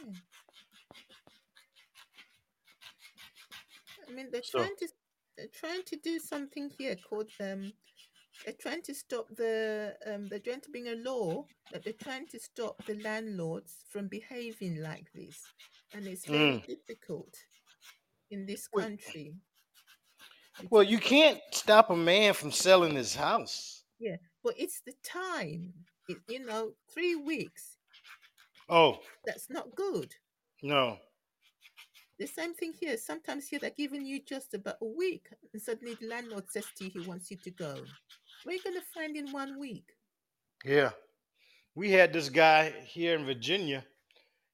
I mean, they're So trying to they're trying to do something here called um they're trying to stop the um they're trying to bring a law that they're trying to stop the landlords from behaving like this, and it's very mm. difficult in this country. well, you can't stop a man from selling his house. yeah, but it's the time. It, you know, three weeks. Oh That's not good. no. The same thing here. Sometimes here they're giving you just about a week, and suddenly the landlord says to you he wants you to go. Where are you going to find in one week? Yeah, we had this guy here in Virginia.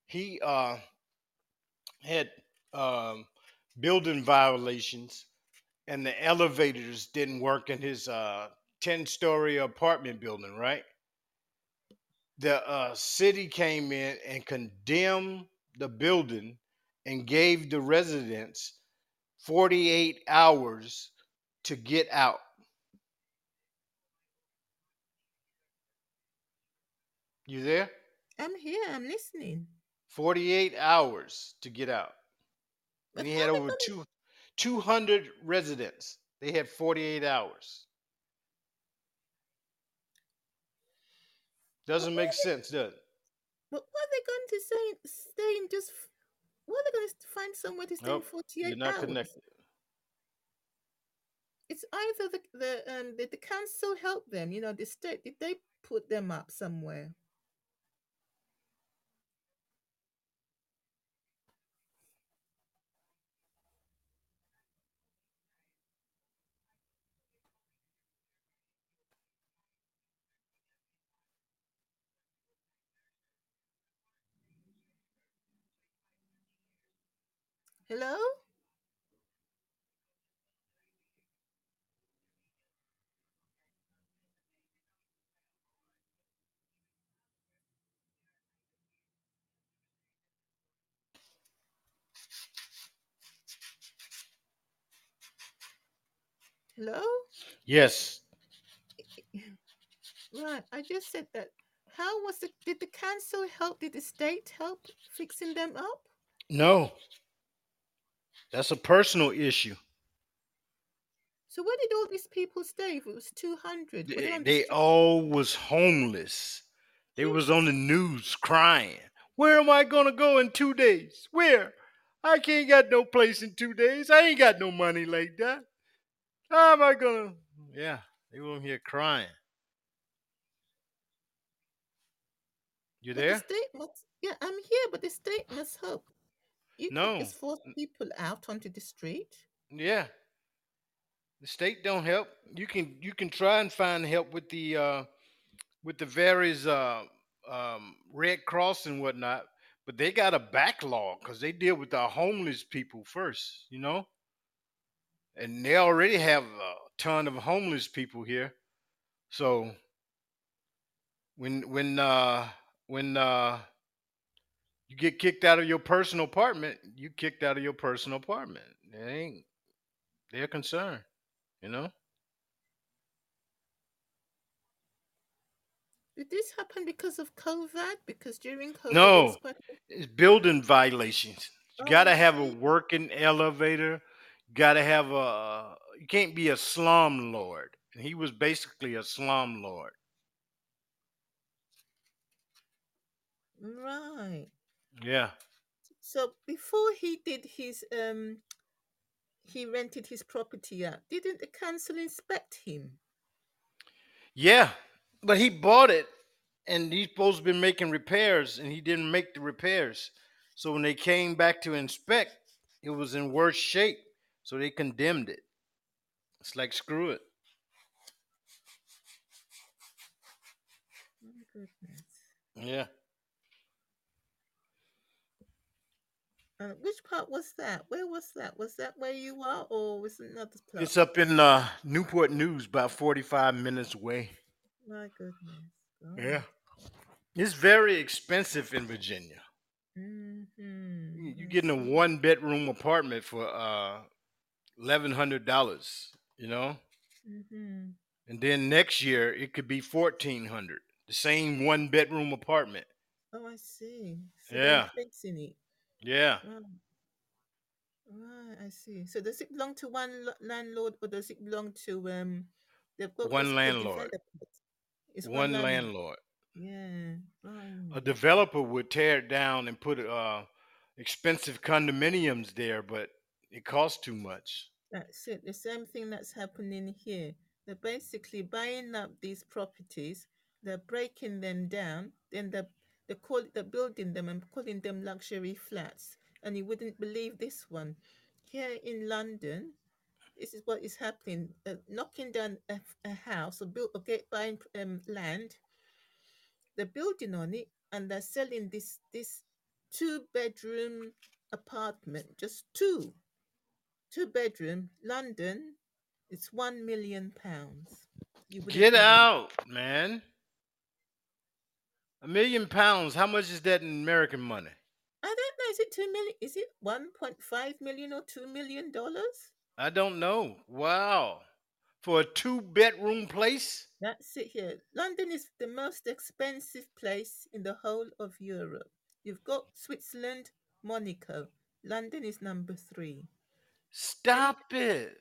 He uh had um building violations, and the elevators didn't work in his uh ten story apartment building. Right. The uh, city came in and condemned the building and gave the residents 48 hours to get out. You there? I'm here. I'm listening. 48 hours to get out. But and he had over two, 200 residents. They had 48 hours. Doesn't make sense, does it? But what are they going to say? Stay in just. What are they going to find somewhere to stay Nope, in forty-eight You're not hours? connected. It's either the the um did the council help them? You know, the state did they put them up somewhere? Hello? Hello? Yes. Right. I just said that. How was the did the council help? Did the state help fixing them up? No. That's a personal issue. So where did all these people stay if it was two hundred? They, they all was homeless. They was on the news crying. Where am I gonna go in two days? Where? I can't got no place in two days. I ain't got no money like that. How am I gonna? Yeah, they were here crying. You there? the state must. Yeah, I'm here, but the state must help. You No. just force people out onto the street. Yeah. The state don't help. You can you can try and find help with the uh with the various uh um Red Cross and whatnot, but they got a backlog because they deal with the homeless people first, you know? And they already have a ton of homeless people here. So when when uh when uh you get kicked out of your personal apartment, you kicked out of your personal apartment. They ain't they're concerned, you know? Did this happen because of COVID? Because during COVID, No. it was quite- It's building violations. You Oh, gotta have a working elevator. You gotta have a. You can't be a slum lord. And he was basically a slum lord. right. Yeah. So before he did his um, he rented his property out. Didn't the council inspect him? Yeah. But he bought it and he's supposed to be making repairs and he didn't make the repairs. So when they came back to inspect, it was in worse shape. So they condemned it. It's like screw it. My goodness. Yeah. Uh, which part was that? Where was that? Was that where you are, or was it another place? It's up in uh, Newport News, about 45 minutes away. My goodness. God. Yeah. It's very expensive in Virginia. Mm-hmm. You- You're getting a one bedroom apartment for uh eleven hundred dollars, you know? Mm-hmm. And then next year it could be fourteen hundred. The same one bedroom apartment. Oh, I see. So Yeah. fixing it. Yeah. Right. Right, I see. So does it belong to one lo- landlord, or does it belong to um? They've got One landlord. It's One landlord. Yeah. A developer would tear it down and put uh expensive condominiums there, but it costs too much. That's it. The same thing that's happening here. They're basically buying up these properties, they're breaking them down, then they're, they call they're building them and calling them luxury flats. And you wouldn't believe this one. Here in London, this is what is happening. Uh, knocking down a, a house or build or get buying um, land, they're building on it and they're selling this this two bedroom apartment, just two two bedroom, London, it's one million pounds. Get out, man. A million pounds, how much is that in American money? I don't know. Is it two million? Is it one point five million or two million dollars? I don't know. Wow. For a two bedroom place? That's it here. London is the most expensive place in the whole of Europe. You've got Switzerland, Monaco. London is number three. Stop it.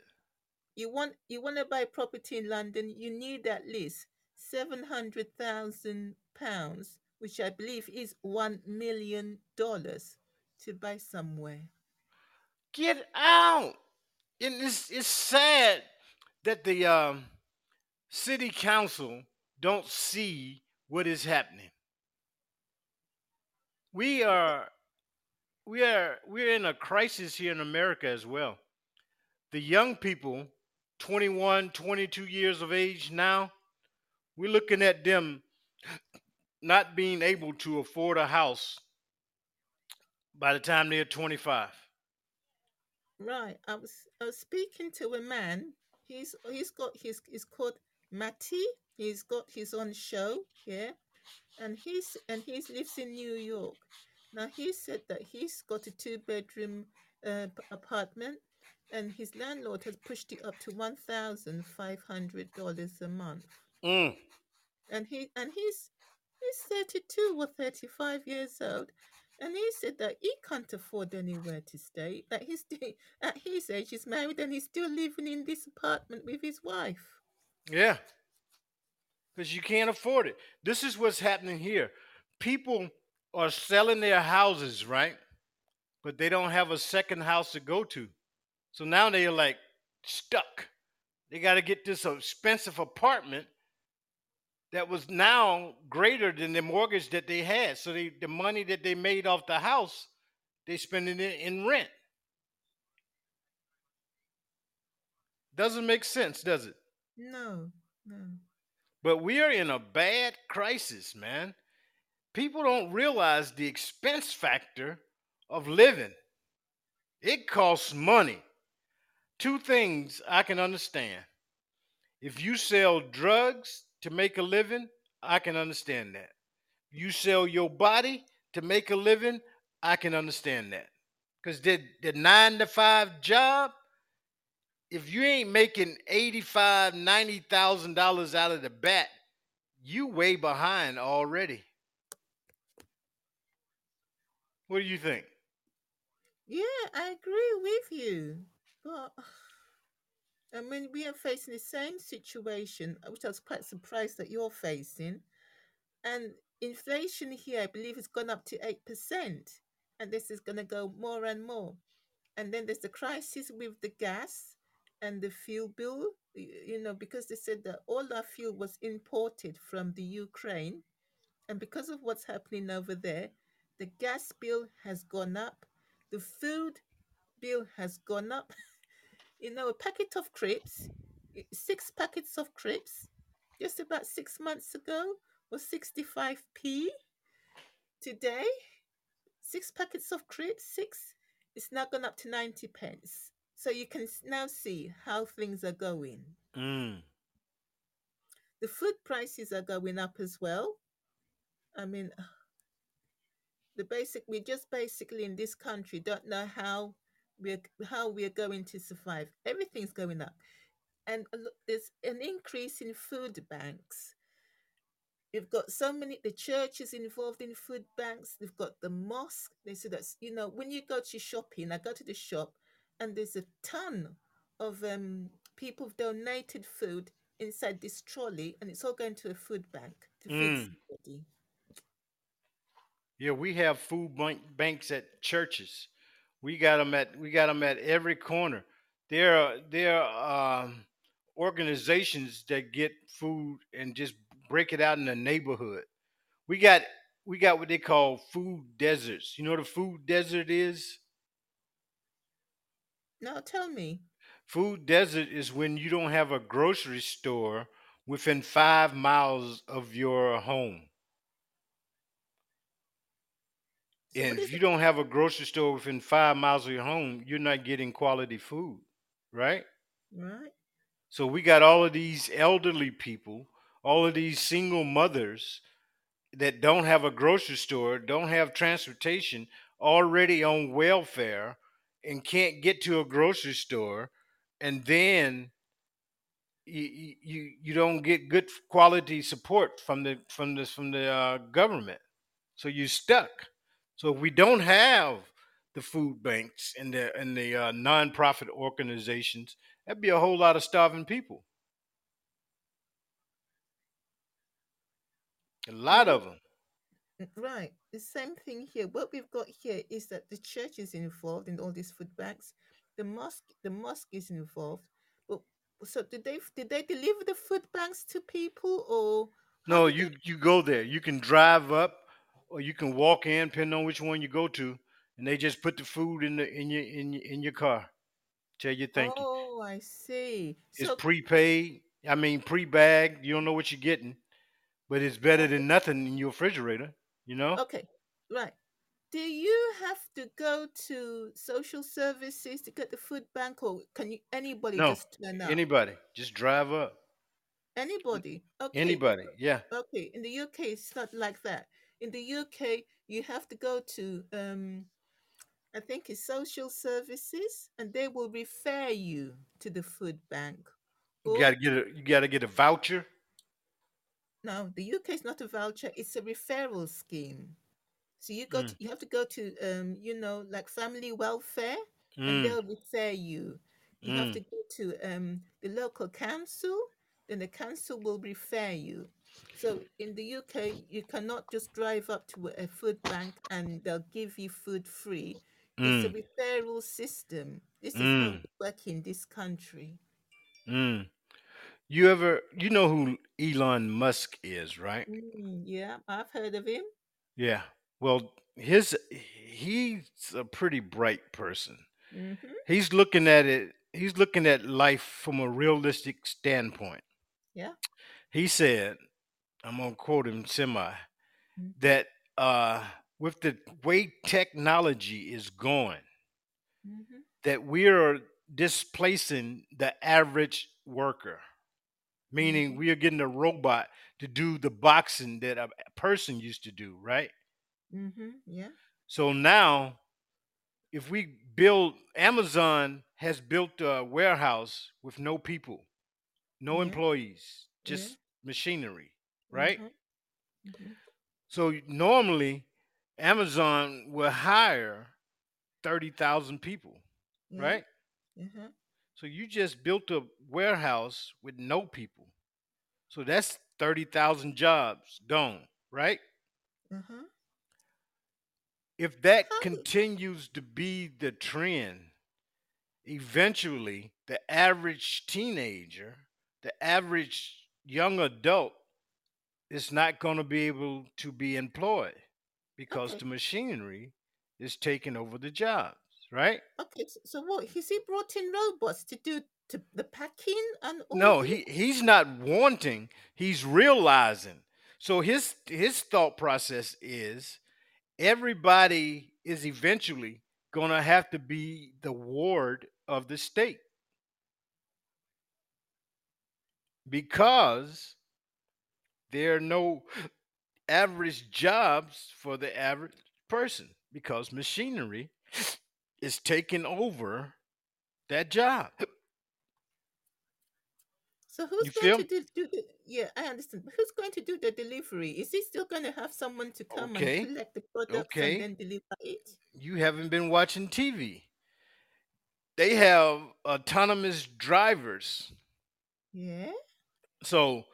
You want you want to buy property in London, you need at least seven hundred thousand pounds, which I believe is one million dollars, to buy somewhere. Get out. And it's it's sad that the um, city council don't see what is happening. We are we are we're in a crisis here in America as well. The young people, 21, 22 years of age now, we're looking at them not being able to afford a house by the time they're 25. Right. I was I was speaking to a man. He's he's got his he's called Matty. He's got his own show, yeah. And he's and he lives in New York. Now he said that he's got a two bedroom uh, apartment and his landlord has pushed it up to one thousand five hundred dollars a month. Mm. And he and he's he's thirty two or thirty five years old. And he said that he can't afford anywhere to stay. That he's at his age, he's married and he's still living in this apartment with his wife. Yeah. Because you can't afford it. This is what's happening here. People are selling their houses, right? But they don't have a second house to go to. So now they're like stuck. They got to get this expensive apartment that was now greater than the mortgage that they had. So they, the money that they made off the house, they spending it in rent. Doesn't make sense, does it? No, no. But we are in a bad crisis, man. People don't realize the expense factor of living. It costs money. Two things I can understand. If you sell drugs to make a living, I can understand that. You sell your body to make a living, I can understand that. Because the, the nine to five job, if you ain't making eighty-five, ninety thousand dollars out of the bat, you way behind already. What do you think? Yeah, I agree with you. But I mean, we are facing the same situation, uh, which I was quite surprised that you're facing. And inflation here, I believe, has gone up to 8%. And this is going to go more and more. And then there's the crisis with the gas and the fuel bill, you know, because they said that all our fuel was imported from the Ukraine. And because of what's happening over there, the gas bill has gone up, the food bill has gone up. You know, a packet of crisps, six packets of crisps, just about six months ago was 65p. Today, six packets of crisps, six, it's now gone up to 90 pence. So you can now see how things are going. Mm. The food prices are going up as well. I mean, the basic, we just basically in this country don't know how we're how we're going to survive. Everything's going up, and there's an increase in food banks. You've got so many. The church is involved in food banks. They've got the mosque. They say that's you know when you go to shopping. I go to the shop, and there's a ton of um people have donated food inside this trolley, and it's all going to a food bank to feed Mm. somebody. Yeah, we have food bank banks at churches. We got them at we got 'em at every corner. There are there are um, organizations that get food and just break it out in the neighborhood. We got we got what they call food deserts. You know what a food desert is? Now tell me, Food desert is when you don't have a grocery store within five miles of your home. so what And if you don't have a grocery store within five miles of your home, you're not getting quality food, right? Right? So we got all of these elderly people, all of these single mothers that don't have a grocery store, don't have transportation, already on welfare, and can't get to a grocery store, and then you you you don't get good quality support from the from the from the uh, government, so you're stuck. So if we don't have the food banks and the and the uh, nonprofit organizations, that'd be a whole lot of starving people. A lot of them. Right. The same thing here. What we've got here is that the church is involved in all these food banks. The mosque, the mosque is involved. But so did they did they deliver the food banks to people or No, you they? you go there. You can drive up, or you can walk in, depending on which one you go to, and they just put the food in the in your in your, in your car. Tell you thank you. Oh, I see. It's So prepaid. I mean pre-bagged. You don't know what you're getting, but it's better than nothing in your refrigerator. You know? okay, right. Do you have to go to social services to get the food bank, or can you anybody No, just turn up? anybody. Just drive up. Anybody? Okay. Anybody. Yeah. Okay, in the UK, it's not like that. In the UK, you have to go to, um, I think it's social services, and they will refer you to the food bank. You gotta get a you gotta get a voucher. no, the UK is not a voucher; it's a referral scheme. So you go to, Mm, you have to go to, um, you know, like family welfare, and mm, they'll refer you. You have to mm, go to um the local council, then the council will refer you. So in the UK, you cannot just drive up to a food bank and they'll give you food free. It's a mm, referral system. This is how mm, we work in this country. mm. You ever you know who Elon Musk is, right? Mm, yeah, I've heard of him. Yeah. Well, his he's a pretty bright person. Mm-hmm. He's looking at it. He's looking at life from a realistic standpoint. Yeah. He said, I'm gonna quote him semi, Mm-hmm. that uh with the way technology is going, Mm-hmm. that we are displacing the average worker. Meaning Mm-hmm. we are getting a robot to do the boxing that a person used to do, right? Mm-hmm. Yeah. So now if we build Amazon has built a warehouse with no people, no Yeah. employees, Yeah. just machinery, right? Mm-hmm. Mm-hmm. So normally Amazon will hire 30,000 people, Yeah. right? Uh-huh. So you just built a warehouse with no people. So that's 30,000 jobs gone, right? Uh-huh. If that continues to be the trend, eventually the average teenager, the average young adult is not going to be able to be employed because okay. the machinery is taking over the jobs, right? Okay, so what? Has he brought in robots to do to the packing and all No, he he's not wanting, he's realizing. So his his thought process is everybody is eventually going to have to be the ward of the state because there are no average jobs for the average person because machinery is taking over that job. So who's You going feel? to do, do the? Yeah, I understand. But who's going to do the delivery? Is he still going to have someone to come and collect the products and then deliver it? You haven't been watching TV. They have autonomous drivers. Yeah. So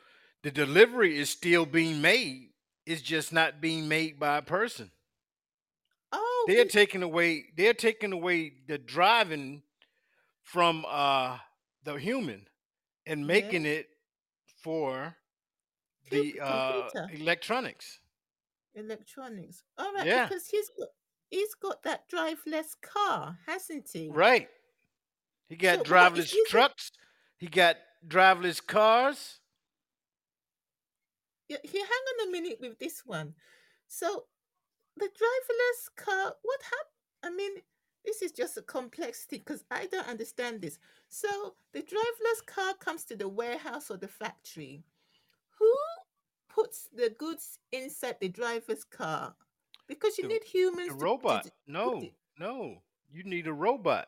the delivery is still being made. It's just not being made by a person. Oh, They're he. taking away they're taking away the driving from uh the human and Yeah. making it for the uh electronics. electronics. All right, Yeah, because he's got he's got that driveless car, hasn't he? right. He got So what is driverless using? trucks. He got driveless cars. Yeah, here, hang on a minute with this one. So the driverless car, what happened? I mean, this is just a complexity because I don't understand this. So the driverless car comes to the warehouse or the factory. Who puts the goods inside the driver's car? Because you The need the humans to, to robot. No, no. You need a robot.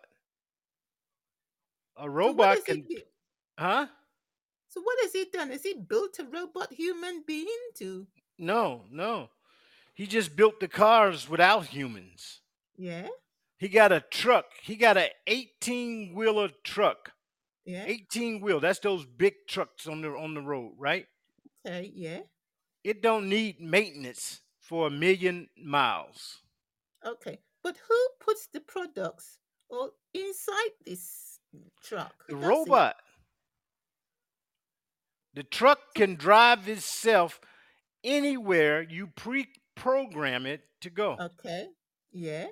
A robot he can huh? So what has he done? Has he built a robot human being to? No, no. He just built the cars without humans. Yeah. He got a truck. He got a 18 wheeler truck. Yeah. 18 wheel. That's those big trucks on the on the road, right? Okay. Yeah. It don't need maintenance for a million miles. Okay. But who puts the products or inside this truck? The does it? The truck can drive itself anywhere you pre-program it to go. Okay. Yeah.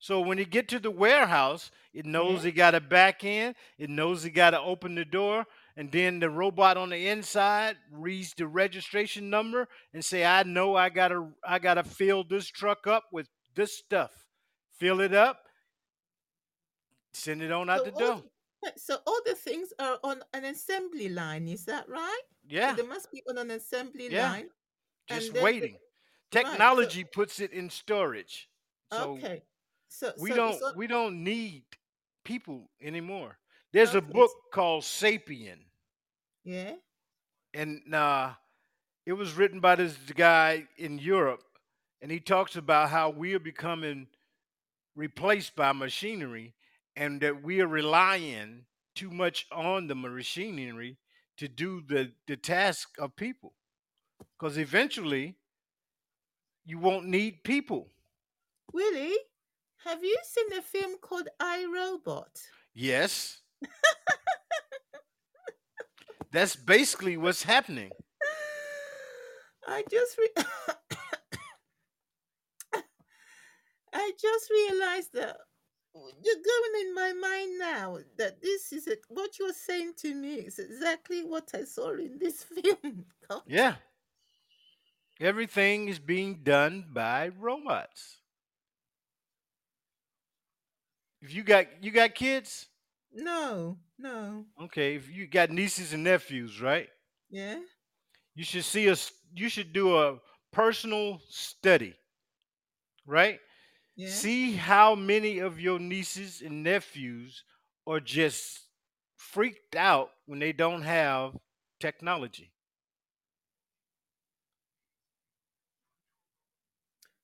So when you get to the warehouse, it knows it got to back in, it knows it got to open the door, and then the robot on the inside reads the registration number and say, "I know I got to I got to fill this truck up with this stuff. Fill it up, send it on out the all door." So all the things are on an assembly line. Is that right? So Yeah, they must be on an assembly Yeah. line. just and then the- waiting. right, so- Technology puts it in storage. So okay. So we so, don't so we don't need people anymore. There's a book called Sapien. yeah. and uh, it was written by this guy in Europe, and he talks about how we are becoming replaced by machinery, and that we are relying too much on the machinery to do the the task of people, because eventually you won't need people. Willie, have you seen a film called I Robot? Yes. That's basically what's happening. I just re- I just realized that you're going in my mind now that this is it. What you're saying to me is exactly what I saw in this film. God. Yeah. Everything is being done by robots. If you got you got kids, No, no, okay. If you got nieces and nephews, right? yeah, You should see us. You should do a personal study, right? Yeah. See how many of your nieces and nephews are just freaked out when they don't have technology.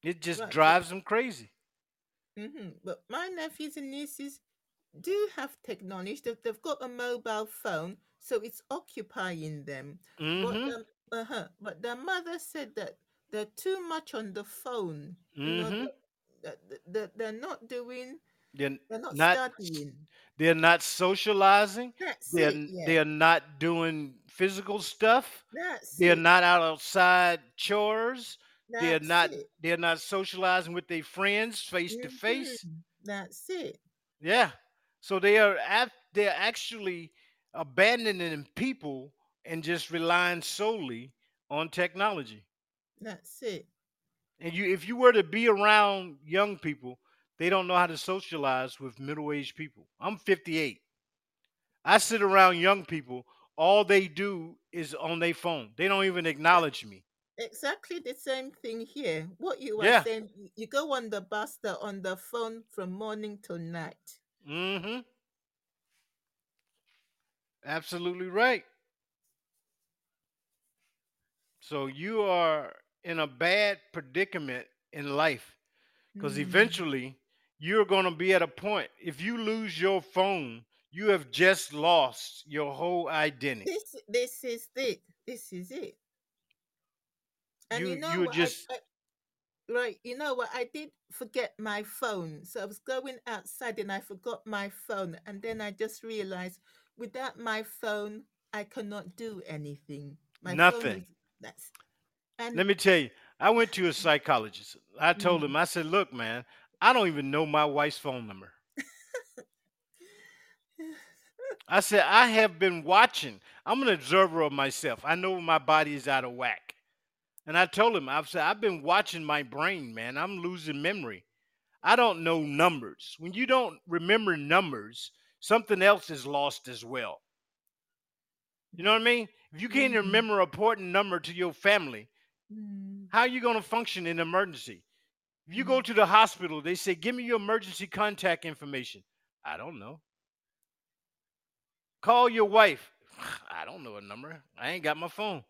It just Right, drives them crazy. hmm But my nephews and nieces do have technology. They've, they've got a mobile phone, so it's occupying them. hmm But um, uh-huh. But their mother said that they're too much on the phone. You know, That- that they're not doing, They're they're not, not studying. they're not socializing. That's They're they're not doing physical stuff. That's They're it. not out outside chores. they're That's not it. they're not socializing with their friends face to face. Mhm. That's it. Yeah. So they are they're actually abandoning people and just relying solely on technology. That's it. And you if you were to be around young people, they don't know how to socialize with middle-aged people. I'm 58. I sit around young people, all they do is on their phone. They don't even acknowledge me. Exactly the same thing here. What you were Yeah. saying, you go on the bus, they're on the phone from morning till night. Mm-hmm. Absolutely right. So you are in a bad predicament in life because Mhm. eventually you're going to be at a point if you lose your phone you have just lost your whole identity This this is it. This is it. And you, You- know you what? I- just- I, right. You know what? I did forget my phone, so I was going outside and I forgot my phone, and then I just realized without my phone, I cannot do anything. My Nothing. is- that's and let me tell you i went to a psychologist. I told him i said look man i don't even know my wife's phone number. I said i have been watching. I'm an observer of myself. I know my body is out of whack. And i told him i've said i've been watching my brain man. I'm losing memory. I don't know numbers. When you don't remember numbers something else is lost as well. You know what i mean? If you can't Mhm. remember a important number to your family Mm, how are you going to function in emergency? If you go to the hospital, they say, Give me your emergency contact information. I don't know. Call your wife. I don't know a number. I ain't got my phone.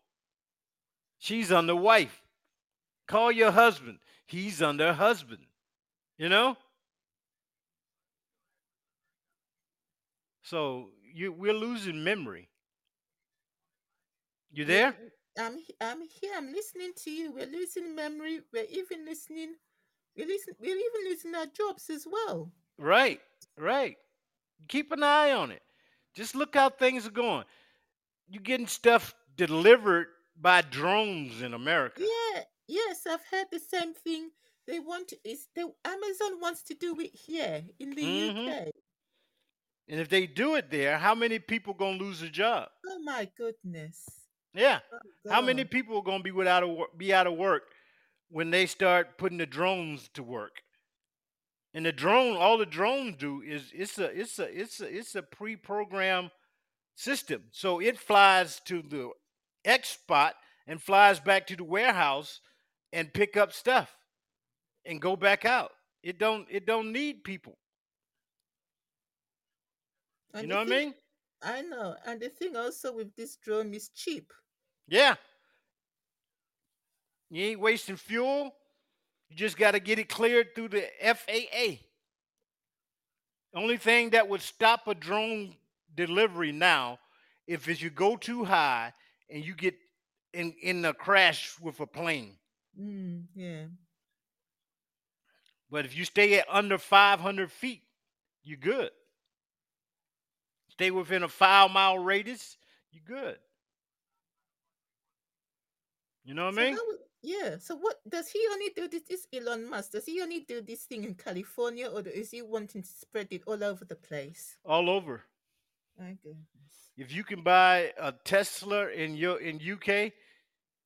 She's under wife. Call your husband. He's under husband. You know? So you we're losing memory. You there? I'm I'm here. I'm listening to you. We're losing memory. We're even listening. We're listen, We're even losing our jobs as well. Right, right. Keep an eye on it. Just look how things are going. You're getting stuff delivered by drones in America. Yeah. Yes, I've heard the same thing. They want to, is the Amazon wants to do it here in the hmm UK. And if they do it there, how many people gonna lose a job? Oh my goodness. Yeah. Oh How many people are gonna be without a be out of work when they start putting the drones to work? And the drone, all the drones do is it's a it's a it's a it's a pre-programmed system. So it flies to the X spot and flies back to the warehouse and pick up stuff and go back out. It don't it don't need people. You know what I mean? I know. And the thing also with this drone is cheap. Yeah. You ain't wasting fuel. You just got to get it cleared through the FAA. The only thing that would stop a drone delivery now, if is you go too high and you get in in a crash with a plane. Mm, yeah. But if you stay at under 500 feet, you're good. Stay within a five mile radius, you're good. You know what So I mean? how yeah. So what does he only do this, this Elon Musk? Does he only do this thing in California or is he wanting to spread it all over the place? All over. If you can buy a Tesla in your in UK,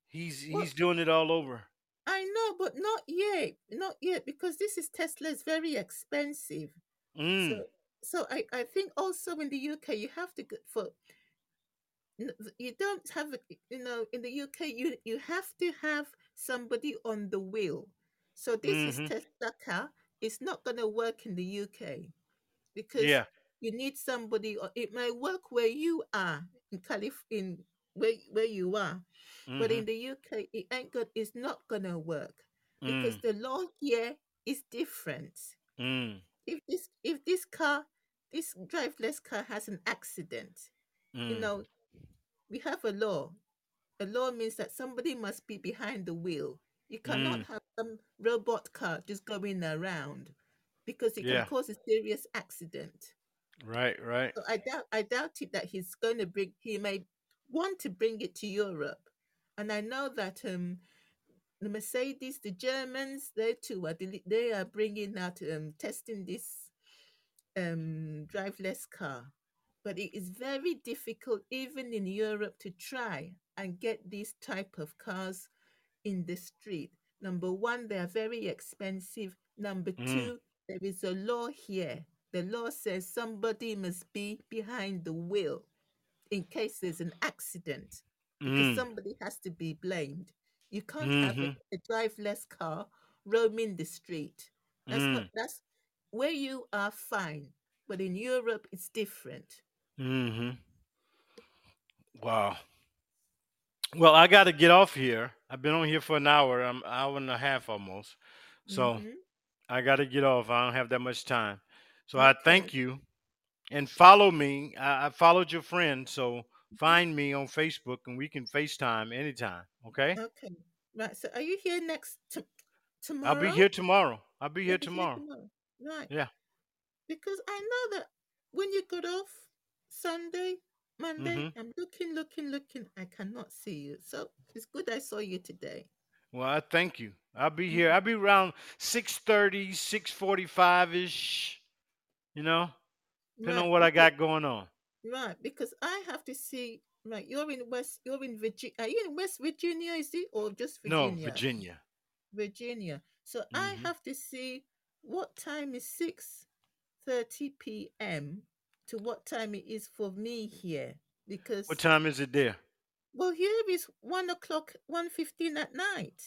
he's Well, he's doing it all over. I know, but not yet. Not yet, because this is Tesla is very expensive. Mm. So so I, I think also in the UK you have to go for you don't have you know in the UK you you have to have somebody on the wheel. So this is hmm Tesla car. It's not going to work in the UK because Yeah. you need somebody. Or it might work where you are in Calif in where where you are, but hmm in the UK it ain't good. It's not going to work because Mm. the law here is different. Mm. If this if this car this driveless car has an accident, you Mm. know we have a law. A law means that somebody must be behind the wheel. You cannot Mm. have some robot car just going around because it can cause a serious accident. Right. Right. So I doubt I doubt it that he's going to bring he may want to bring it to Europe. And I know that um the Mercedes, the Germans, they too are deli- they are bringing out um testing this um driveless car. But it is very difficult even in Europe to try and get these type of cars in the street. Number one, they are very expensive. Number Mm. two, there is a law here. The law says somebody must be behind the wheel in case there's an accident because Mm. somebody has to be blamed. You can't have hmm a, a driveless car roaming the street. That's not Mm. that's where you are fine, but in Europe it's different. Hmm Wow. Well, I got to get off here. I've been on here for an hour. I'm hour and a half almost. So hmm I got to get off. I don't have that much time. So I Okay. thank you and follow me. I, I followed your friend, so find me on Facebook and we can FaceTime anytime. Okay? Okay. Right. So are you here next to tomorrow? I'll be tomorrow? here tomorrow. I'll be You'll here be here tomorrow. tomorrow. Right. Yeah. Because I know that when you got off Sunday, Monday, hmm I'm looking, looking, looking. I cannot see you. So it's good I saw you today. Well, I thank you. I'll be here. Mhm. I'll be around 6:30, 6:45 ish. You know, depending on what I got going on. right. Because I have to see. Right. You're in West. You're in Virginia. Are you in West Virginia? Is it or just Virginia? No, Virginia? Virginia. So I hmm have to see what time is six thirty p.m. to what time it is for me here. Because what time is it there? well, here is one o'clock, one fifteen at night.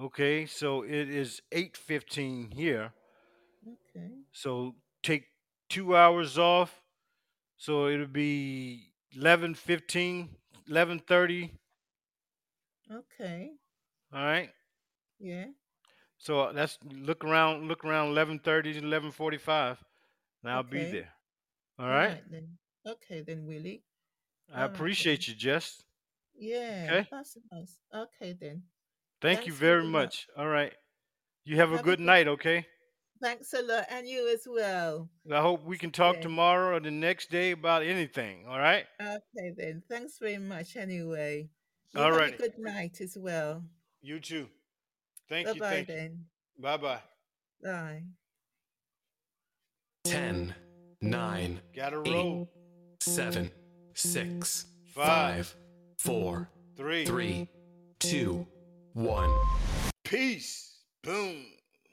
Okay, so it is 8:15 here. Okay. So take 2 hours off. So it'll be 11:15, 11:30, Okay. all right? Yeah. So uh, that's look around look around 11:30 to 11:45 and I'll be there. All right. then. Okay then, Willie. I All right appreciate you, Jess. Yeah, Okay. that's nice. Okay then. Thank you Thanks very very much. much. All right. You have a Have a good good- night, okay? Thanks a lot, and you as well. I hope we can talk Yeah. tomorrow or the next day about anything. All right. Okay then. Thanks very much. Anyway. You All have righty. a good night as well. You too. Thank Bye you. bye Thank you. then. Bye bye. Bye. 10, 9, Gotta Eight. roll. 7, 6, Five. 5, 4, Three. 3, 2, 1. Peace. Boom.